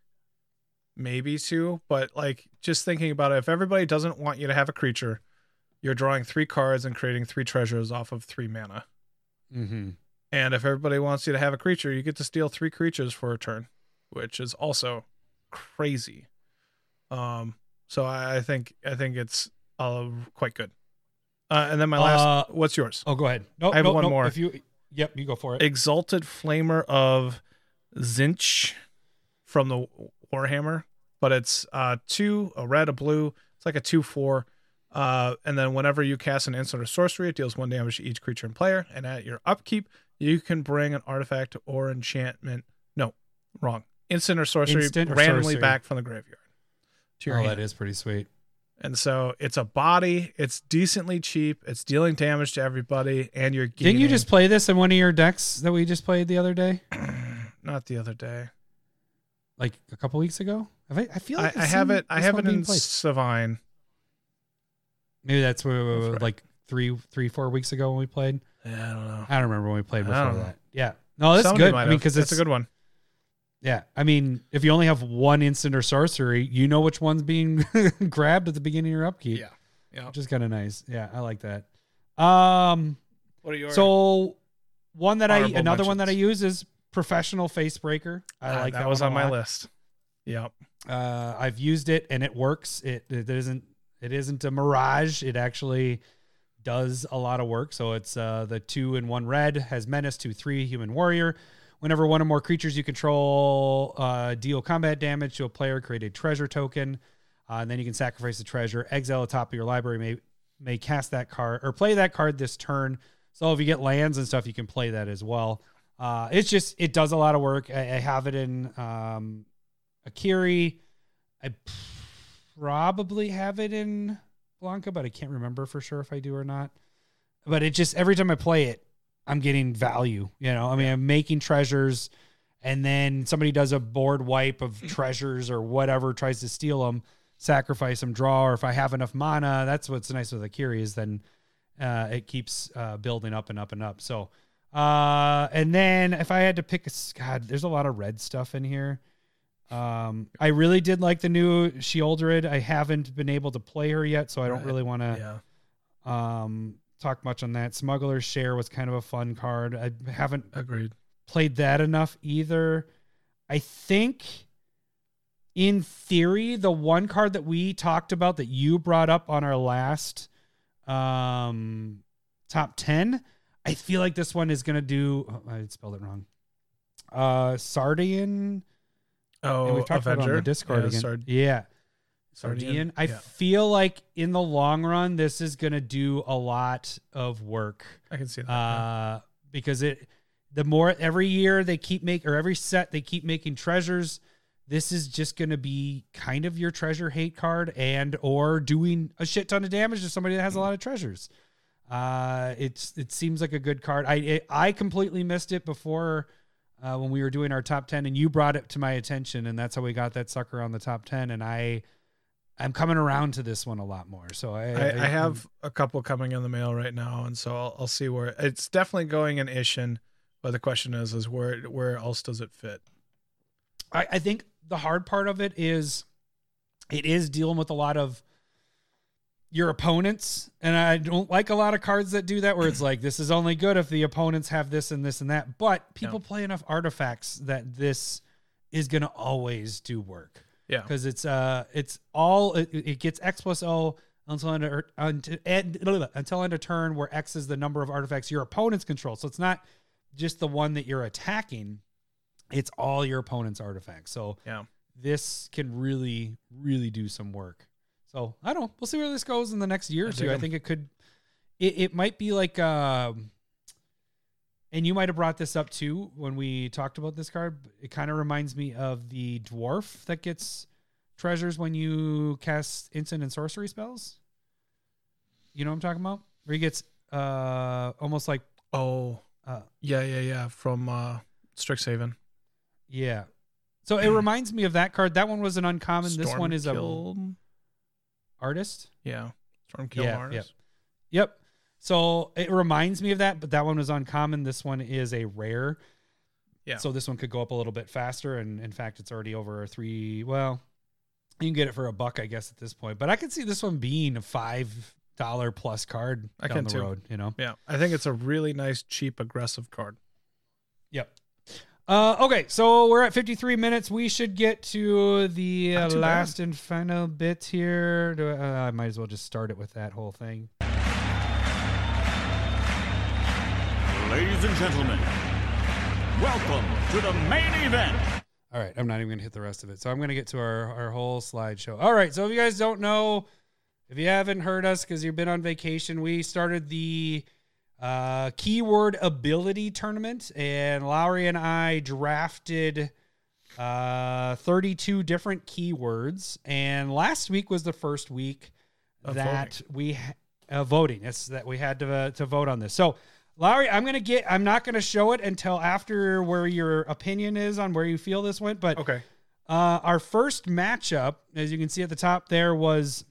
maybe two, but like just thinking about it, if everybody doesn't want you to have a creature, you're drawing three cards and creating three treasures off of three mana. Mm-hmm. And if everybody wants you to have a creature, you get to steal three creatures for a turn, which is also crazy. Um, so I, I think I think it's uh, quite good. Uh, and then my last, Uh, what's yours? Oh, go ahead. No, I have no, one no, more. If you, yep, you go for it. Exalted Flamer of Tzeentch from the Warhammer, but it's uh two, a red, a blue. It's like a two four. Uh, and then whenever you cast an instant or sorcery, it deals one damage to each creature and player. And at your upkeep, you can bring an artifact or enchantment. No, wrong. Instant or sorcery Instant or randomly sorcery. back from the graveyard to your oh, hand. that is pretty sweet. And so it's a body. It's decently cheap. It's dealing damage to everybody, and you're gaining. Didn't you just play this in one of your decks that we just played the other day, not the other day? like a couple weeks ago? Have I, I feel like I I've it. I have it in played. Savine. Maybe that's where That's right. like three, three, four weeks ago when we played. Yeah, I don't know. I don't remember when we played before that. Yeah. No, that's Somebody good. I mean, because it's a good one. Yeah, I mean, if you only have one instant or sorcery, you know which one's being grabbed at the beginning of your upkeep. Yeah. Yeah. which is kind of nice. Yeah, I like that. Um, What are yours? so one that I another one that I use is professional face breaker. I like that, that was on my list. Yep. Uh, I've used it and it works. It it isn't it isn't a mirage. It actually does a lot of work. So it's uh, the two and one red has menace two three human warrior. Whenever one or more creatures you control uh, deal combat damage to a player, create a treasure token, uh, and then you can sacrifice the treasure. Exile the top of your library may may cast that card or play that card this turn. So if you get lands and stuff, you can play that as well. Uh, it's just it does a lot of work. I, I have it in um, Akiri. I probably have it in Blanca, but I can't remember for sure if I do or not. But it just every time I play it, I'm getting value. You know, I mean, I'm making treasures, and then somebody does a board wipe of treasures or whatever, tries to steal them, sacrifice them, draw. Or if I have enough mana, that's what's nice with Akiri is then uh, it keeps uh, building up and up and up. So, uh, and then if I had to pick a God, there's a lot of red stuff in here. Um, I really did like the new Sheoldred. I haven't been able to play her yet, so I don't really want to Yeah. um talk much on that. Smuggler's Share was kind of a fun card. I haven't Agreed. played that enough either. I think in theory, the one card that we talked about that you brought up on our last um top 10, I feel like this one is going to do oh, I spelled it wrong. Uh Sardian Oh, and we've talked Avenger. about it on the Discord yeah, again. Sard- yeah. Sardian. I yeah, feel like in the long run, this is going to do a lot of work I can see that. uh, because it the more every year they keep make or every set they keep making treasures. This is just going to be kind of your treasure hate card and or doing a shit ton of damage to somebody that has a lot of treasures. Uh, it's it seems like a good card. I it, I completely missed it before uh, when we were doing our top ten, and you brought it to my attention, and that's how we got that sucker on the top ten. And I I'm coming around to this one a lot more. So I I, I have a couple coming in the mail right now, and so I'll, I'll see where it's definitely going in Isshin. But the question is, is where where else does it fit? I, I think the hard part of it is it is dealing with a lot of your opponents and i don't like a lot of cards that do that where it's like this is only good if the opponents have this and this and that but people Yeah. play enough artifacts that this is going to always do work Yeah. because it's uh it's all it, it gets x plus o until end of, until, until end of turn where x is the number of artifacts your opponents control. So it's not just the one that you're attacking it's all your opponent's artifacts. So Yeah. this can really really do some work. So i don't know. We'll see where this goes in the next year or two. I think it could it, it might be like um and you might have brought this up too when we talked about this card it kind of reminds me of the dwarf that gets treasures when you cast instant and sorcery spells you know what i'm talking about where he gets uh almost like Oh, uh yeah, yeah, yeah. From uh, Strixhaven. yeah so it reminds me of that card that one was an uncommon this one is a Storm-Kiln- artist yeah, Storm-Kiln Yeah, artist. Yep. So it reminds me of that, but that one was uncommon. This one is a rare. Yeah. So this one could go up a little bit faster, and in fact, it's already over a three. Well, you can get it for a buck, I guess, at this point. But I could see this one being a five dollar plus card I down the too. road. You know. Yeah, I think it's a really nice, cheap, aggressive card. Yep. Uh, okay, so we're at 53 minutes. We should get to the uh, last and final bit here. Do I, uh, I might as well just start it with that whole thing. Ladies and gentlemen, welcome to the main event. All right, I'm not even going to hit the rest of it. So I'm going to get to our, our whole slideshow. All right, so if you guys don't know, if you haven't heard us because you've been on vacation, we started the uh, keyword ability tournament, and Lowry and I drafted uh, 32 different keywords. And last week was the first week Of that we ha- uh, voting. It's that we had to uh, to vote on this. So. Lowry, I'm gonna get. I'm not gonna show it until after where your opinion is on where you feel this went. But Okay. uh, our first matchup, as you can see at the top, there was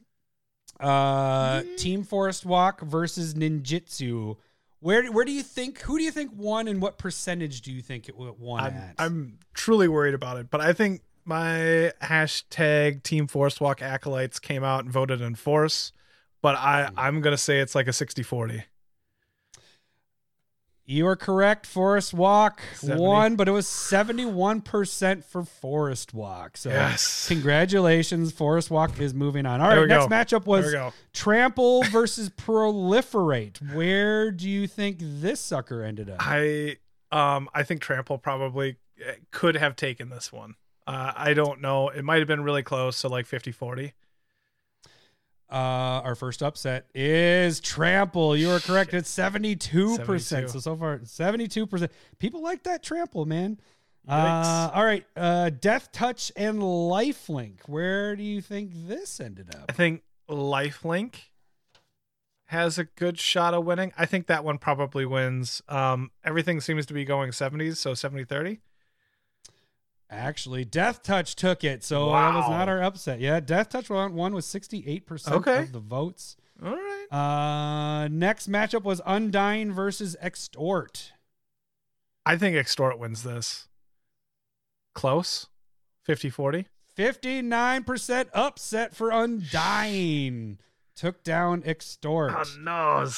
uh, Team Forest Walk versus Ninjutsu. Where where do you think? Who do you think won, and what percentage do you think it won I'm, at? I'm truly worried about it, but I think my hashtag Team Forest Walk acolytes came out and voted in force. But I, Hmm. I'm gonna say it's like a 60-40. You are correct. Forest Walk 70. won, but it was seventy one percent for Forest Walk. So Yes. congratulations, Forest Walk is moving on. All right, next go. matchup was. Trample versus Proliferate. Where do you think this sucker ended up? I um I think Trample probably eh, could have taken this one. Uh, I don't know. It might have been really close to like 50-40. Uh, our first upset is Trample. You are correct. It's seventy-two percent. 72. So so far, seventy-two percent. People like that Trample, man. Uh, all right. Uh, Deathtouch and Lifelink. Where do you think this ended up? I think Lifelink has a good shot of winning. I think that one probably wins. Um, everything seems to be going 70s, so 70 30. Actually, Deathtouch took it, so that was not our upset. Yeah, Deathtouch won, with sixty-eight percent Okay. of the votes. All right. Uh, next matchup was Undying versus Extort. I think Extort wins this. Close 50 40. 59% upset for Undying. Took down Extort. Oh, no.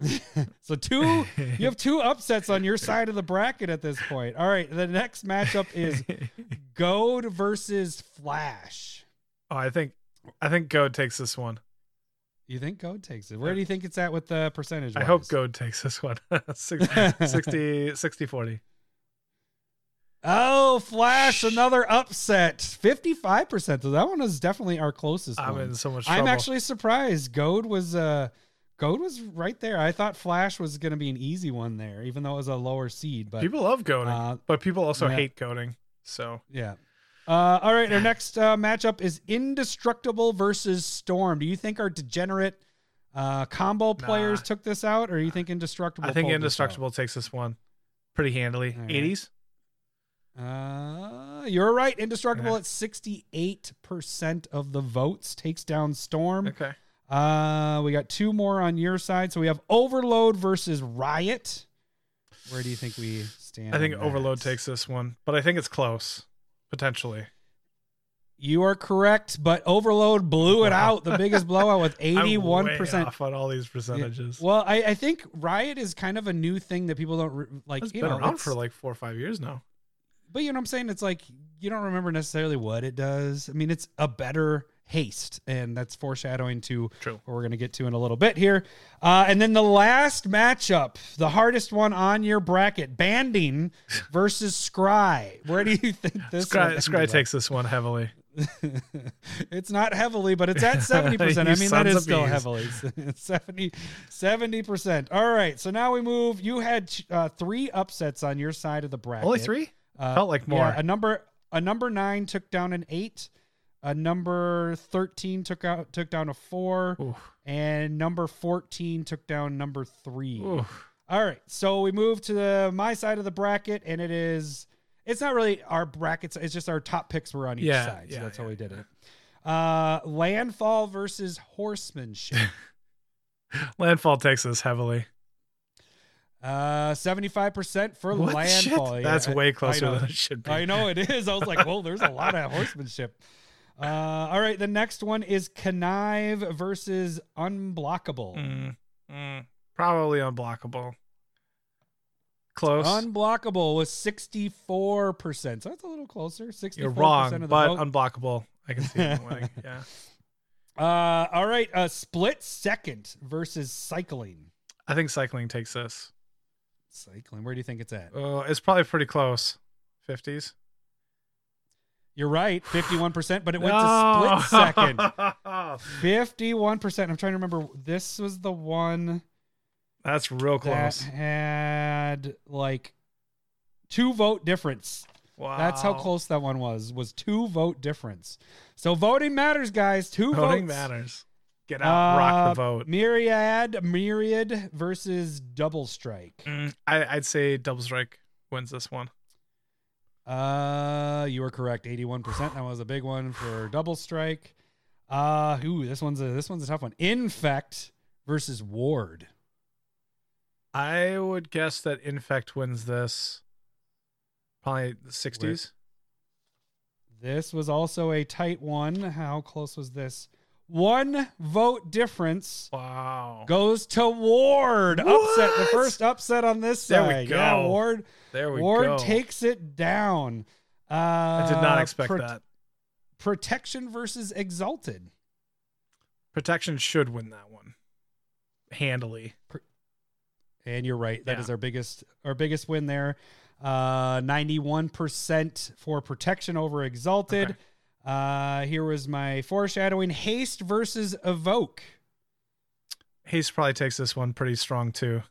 so two you have two upsets on your side of the bracket at this point. All right, the next matchup is Goad versus Flash. oh, I think I think Goad takes this one. You think Goad takes it? Where do you think it's at with the percentage? I hope Goad takes this one. 60, 60, 60 40. Oh, Flash, another upset. 55%. So that one is definitely our closest I'm one. in so much trouble. I'm actually surprised. Goad was uh Goad was right there. I thought Flash was going to be an easy one there, even though it was a lower seed. But people love goading, uh, but people also yeah. hate goading. So yeah. Uh, all right, our next uh, matchup is Indestructible versus Storm. Do you think our degenerate uh, combo players Nah. took this out, or do you think Indestructible? I think pulled this indestructible takes this one pretty handily. 80s. Uh, you're right. Indestructible Yeah. at 68% of the votes takes down Storm. Okay. Uh, we got two more on your side. So we have Overload versus Riot. Where do you think we stand? I think Overload takes this one, but I think it's close potentially. You are correct, but Overload blew it Wow. out. The biggest blowout with eighty-one percent. off on all these percentages. Well, I, I think Riot is kind of a new thing that people don't re- like. it's been know, around it's- for like four or five years now. But you know what I'm saying? It's like you don't remember necessarily what it does. I mean, it's a better haste, and that's foreshadowing to True. what we're going to get to in a little bit here. Uh, and then the last matchup, the hardest one on your bracket, Banding versus Scry. Where do you think this Scry, Scry takes this one heavily. it's not heavily, but it's at 70%. I mean, that is still bees. heavily. 70, 70%. All right. So now we move. You had uh, three upsets on your side of the bracket. Only three? Uh, Felt like more. Yeah, a number a number nine took down an eight. A number thirteen took out took down a four, Oof. and number fourteen took down number three. Oof. All right, so we move to the my side of the bracket, and it is it's not really our brackets; it's just our top picks were on each Yeah, side. So yeah, that's how we did it. Uh, landfall versus horsemanship. Landfall takes us heavily. uh, seventy five percent for What? Landfall. Yeah, That's I- way closer than it should be. I know it is. I was like, whoa, there's a lot of horsemanship. Uh, all right, the next one is connive versus unblockable. Mm, mm, probably unblockable. Close. Unblockable was 64%. So that's a little closer. 64% You're wrong, of the but vote. unblockable. I can see it winning. Yeah. uh, all right, uh, split second versus cycling. I think cycling takes this. Cycling, where do you think it's at? Uh, it's probably pretty close. 50s. You're right, 51%, but it went to split second. second. 51%. I'm trying to remember. This was the one. That's real that close. had like two vote difference. Wow. That's how close that one was. Was two vote difference. So voting matters, guys. Two Voting votes. matters. Get out, rock Uh, the vote. Myriad, myriad versus double strike. Mm, I, I'd say Double Strike wins this one. Uh, you were correct. Eighty-one percent. That was a big one for double strike. Uh, ooh, this one's a this one's a tough one. Infect versus Ward. I would guess that Infect wins this. Probably the 60s. This was also a tight one. How close was this? One vote difference Wow. goes to Ward. Upset the first upset on this There we side. Yeah, go. Ward. There we Ward go. Ward takes it down. Uh, I did not expect pro- that. Protection versus Exalted. Protection should win that one. Handily. And you're right. That Yeah. is our biggest our biggest win there. Uh 91% for protection over exalted. Okay. Uh here was my foreshadowing haste versus evoke. Haste probably takes this one pretty strong too.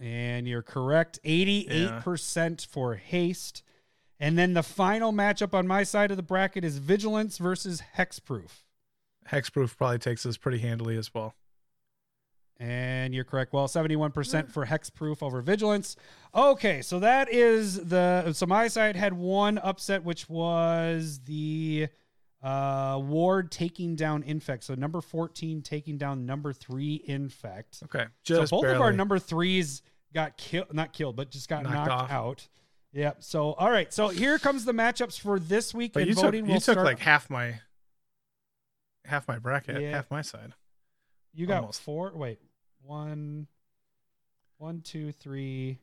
And you're correct. 88% for haste. And then the final matchup on my side of the bracket is vigilance versus hexproof. Hexproof probably takes this pretty handily as well. And you're correct. Well, 71% for hexproof over vigilance. Okay, so that is the so my side had one upset, which was the uh Ward taking down Infect. So number 14 taking down number three Infect. Okay. Just so both barely. of our number threes got killed not killed, but just got Knocked knocked out. Yep. So all right. So here comes the matchups for this week. But and you took, voting you will took start. like half my half my bracket, Yeah. half my side. You got Almost. four. Wait, one, one, two, three,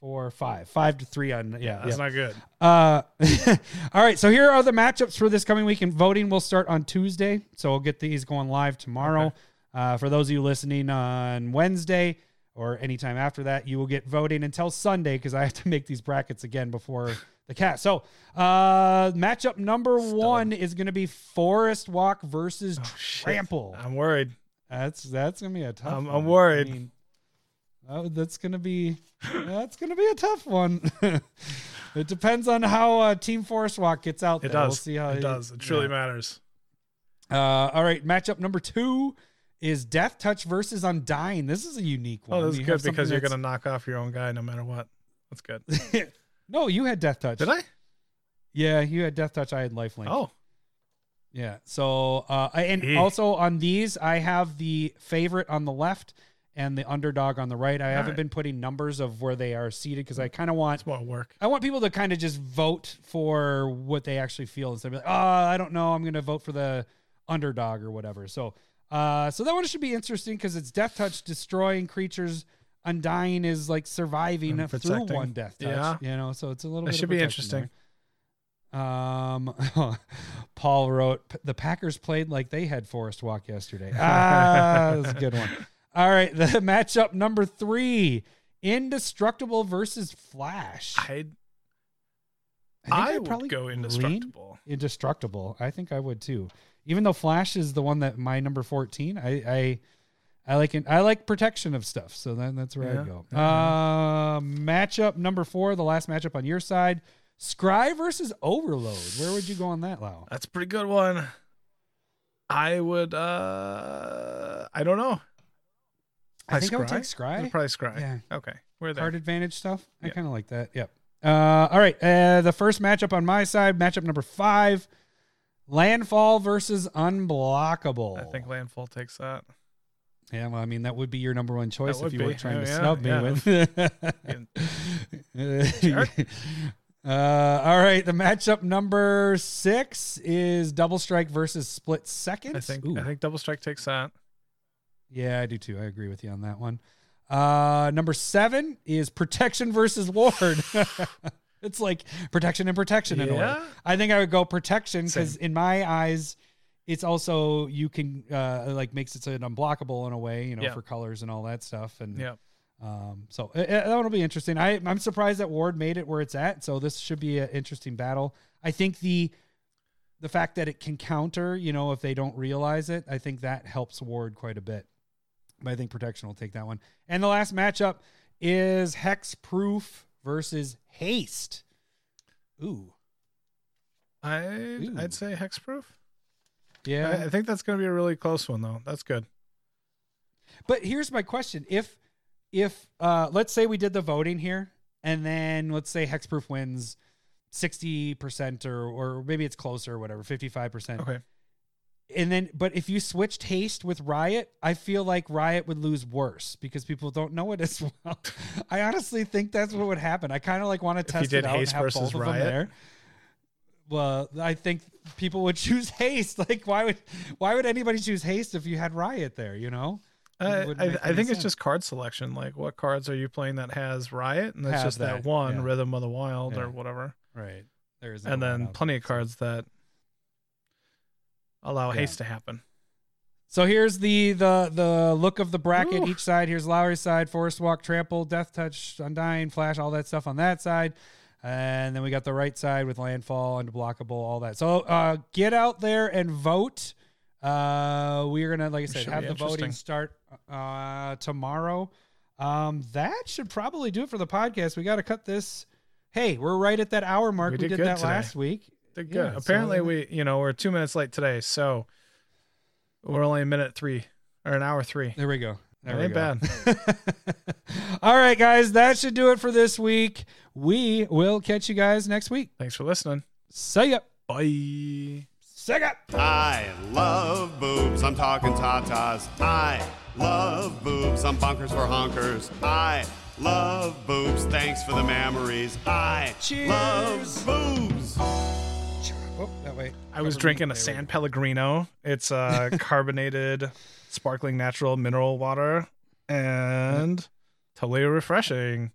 four, five. Five to three on yeah. That's yeah. not good. Uh, all right. So here are the matchups for this coming week, and voting will start on Tuesday. So we'll get these going live tomorrow. Okay. Uh, for those of you listening on Wednesday or anytime after that, you will get voting until Sunday because I have to make these brackets again before the cast. So uh, matchup number Stud. one is going to be Forest Walk versus Oh, shit. Trample. I'm worried. That's that's gonna be a tough. I'm- one. I'm worried. I mean, oh, that's gonna be that's gonna be a tough one. it depends on how uh, Team Forest Walk gets out. It there. does. We'll see how it does. It truly yeah. matters. Uh, all right, matchup number two is Deathtouch versus Undying. This is a unique one. Oh, that's You good because you're gonna knock off your own guy no matter what. That's good. no, you had Deathtouch. Did I? Yeah, you had Deathtouch. I had Lifelink. Oh, Yeah. So, uh, and also on these, I have the favorite on the left and the underdog on the right. I haven't right. been putting numbers of where they are seated because I kind of want it's more work. I want people to kind of just vote for what they actually feel instead of like, oh, I don't know, I'm going to vote for the underdog or whatever. So, uh, so that one should be interesting because it's Deathtouch destroying creatures. Undying is like surviving through one Deathtouch. Yeah. You know, so it's a little bit should be interesting. there. Um, Paul wrote the Packers played like they had Forest Walk yesterday. Ah, that's a good one. All right, the matchup number three: Indestructible versus Flash. I'd, think I I'd would probably go indestructible. Indestructible. I think I would too. Even though Flash is the one that my number fourteen, I I, I like. I like protection of stuff, so then that's where Yeah, I go. Uh, matchup number four, the last matchup on your side: Scry versus Overload. Where would you go on that, Lau? That's a pretty good one. I would. uh I don't know. I think scry? I would Scry? take Scry. I'd probably scry. Yeah. Okay, Where there. Card advantage stuff. I kind of like that. Yep. Uh, all right. Uh, the first matchup on my side, matchup number five: Landfall versus Unblockable. I think landfall takes that. Yeah, well, I mean, that would be your number one choice if you were trying Oh, to yeah, snub me yeah. with. Sure. uh, all right, the matchup number six is Double Strike versus Split Second. I think. Ooh. I think double strike takes that. Yeah, I do too. I agree with you on that one. Uh, number seven is Protection versus Ward. it's like protection and protection in a way. I think I would go protection because in my eyes, it's also you can uh like makes it so an unblockable in a way, you know, Yeah. for colors and all that stuff. And Yeah. Um, so uh, uh, that one will be interesting. I I'm surprised that Ward made it where it's at. So this should be an interesting battle. I think the the fact that it can counter, you know, if they don't realize it, I think that helps Ward quite a bit. But I think protection will take that one. And the last matchup is Hexproof versus Haste. Ooh, I Ooh. I'd say hexproof. yeah. I, I think that's going to be a really close one though. That's good. But here's my question: If if uh, let's say we did the voting here, and then let's say Hexproof wins sixty percent, or or maybe it's closer, or whatever, fifty five percent. Okay. And then, but if you switched Haste with Riot, I feel like Riot would lose worse because people don't know it as well. I honestly think that's what would happen. I kind of like want to test it out Haste and have versus both of them Riot? there. Well, I think people would choose Haste. Like, why would why would anybody choose Haste if you had Riot there? You know. Uh, I, I think it's sense. just card selection. Like, what cards are you playing that has Riot? And that's Have just that, that, one yeah. Rhythm of the Wild Yeah. or whatever. Right. There is and then plenty of cards that allow Yeah. haste to happen. So here's the the the look of the bracket. Ooh. Each side. Here's Lowry's side: Forest Walk, Trample, Deathtouch, Undying, Flash, all that stuff on that side. And then we got the right side with Landfall, Unblockable, all that. So uh, get out there and vote. Uh, we're gonna, like I said, have the voting start uh, tomorrow. Um, that should probably do it for the podcast. We got to cut this. Hey, we're right at that hour mark. We We, did did, that today. last week. Did Yeah, good. so- Apparently, we you know we're two minutes late today, so we're only a minute three or an hour three. There we go. There we Ain't go. bad. All right, guys, that should do it for this week. We will catch you guys next week. Thanks for listening. See ya. Bye. See ya. I love boobs. I'm talking tatas. I love boobs. I'm bunkers for honkers. I love boobs. Thanks for the memories. I Cheers. love boobs. Oh, that way. I was drinking a There we San Pellegrino. It's uh, carbonated, sparkling natural mineral water, and totally refreshing.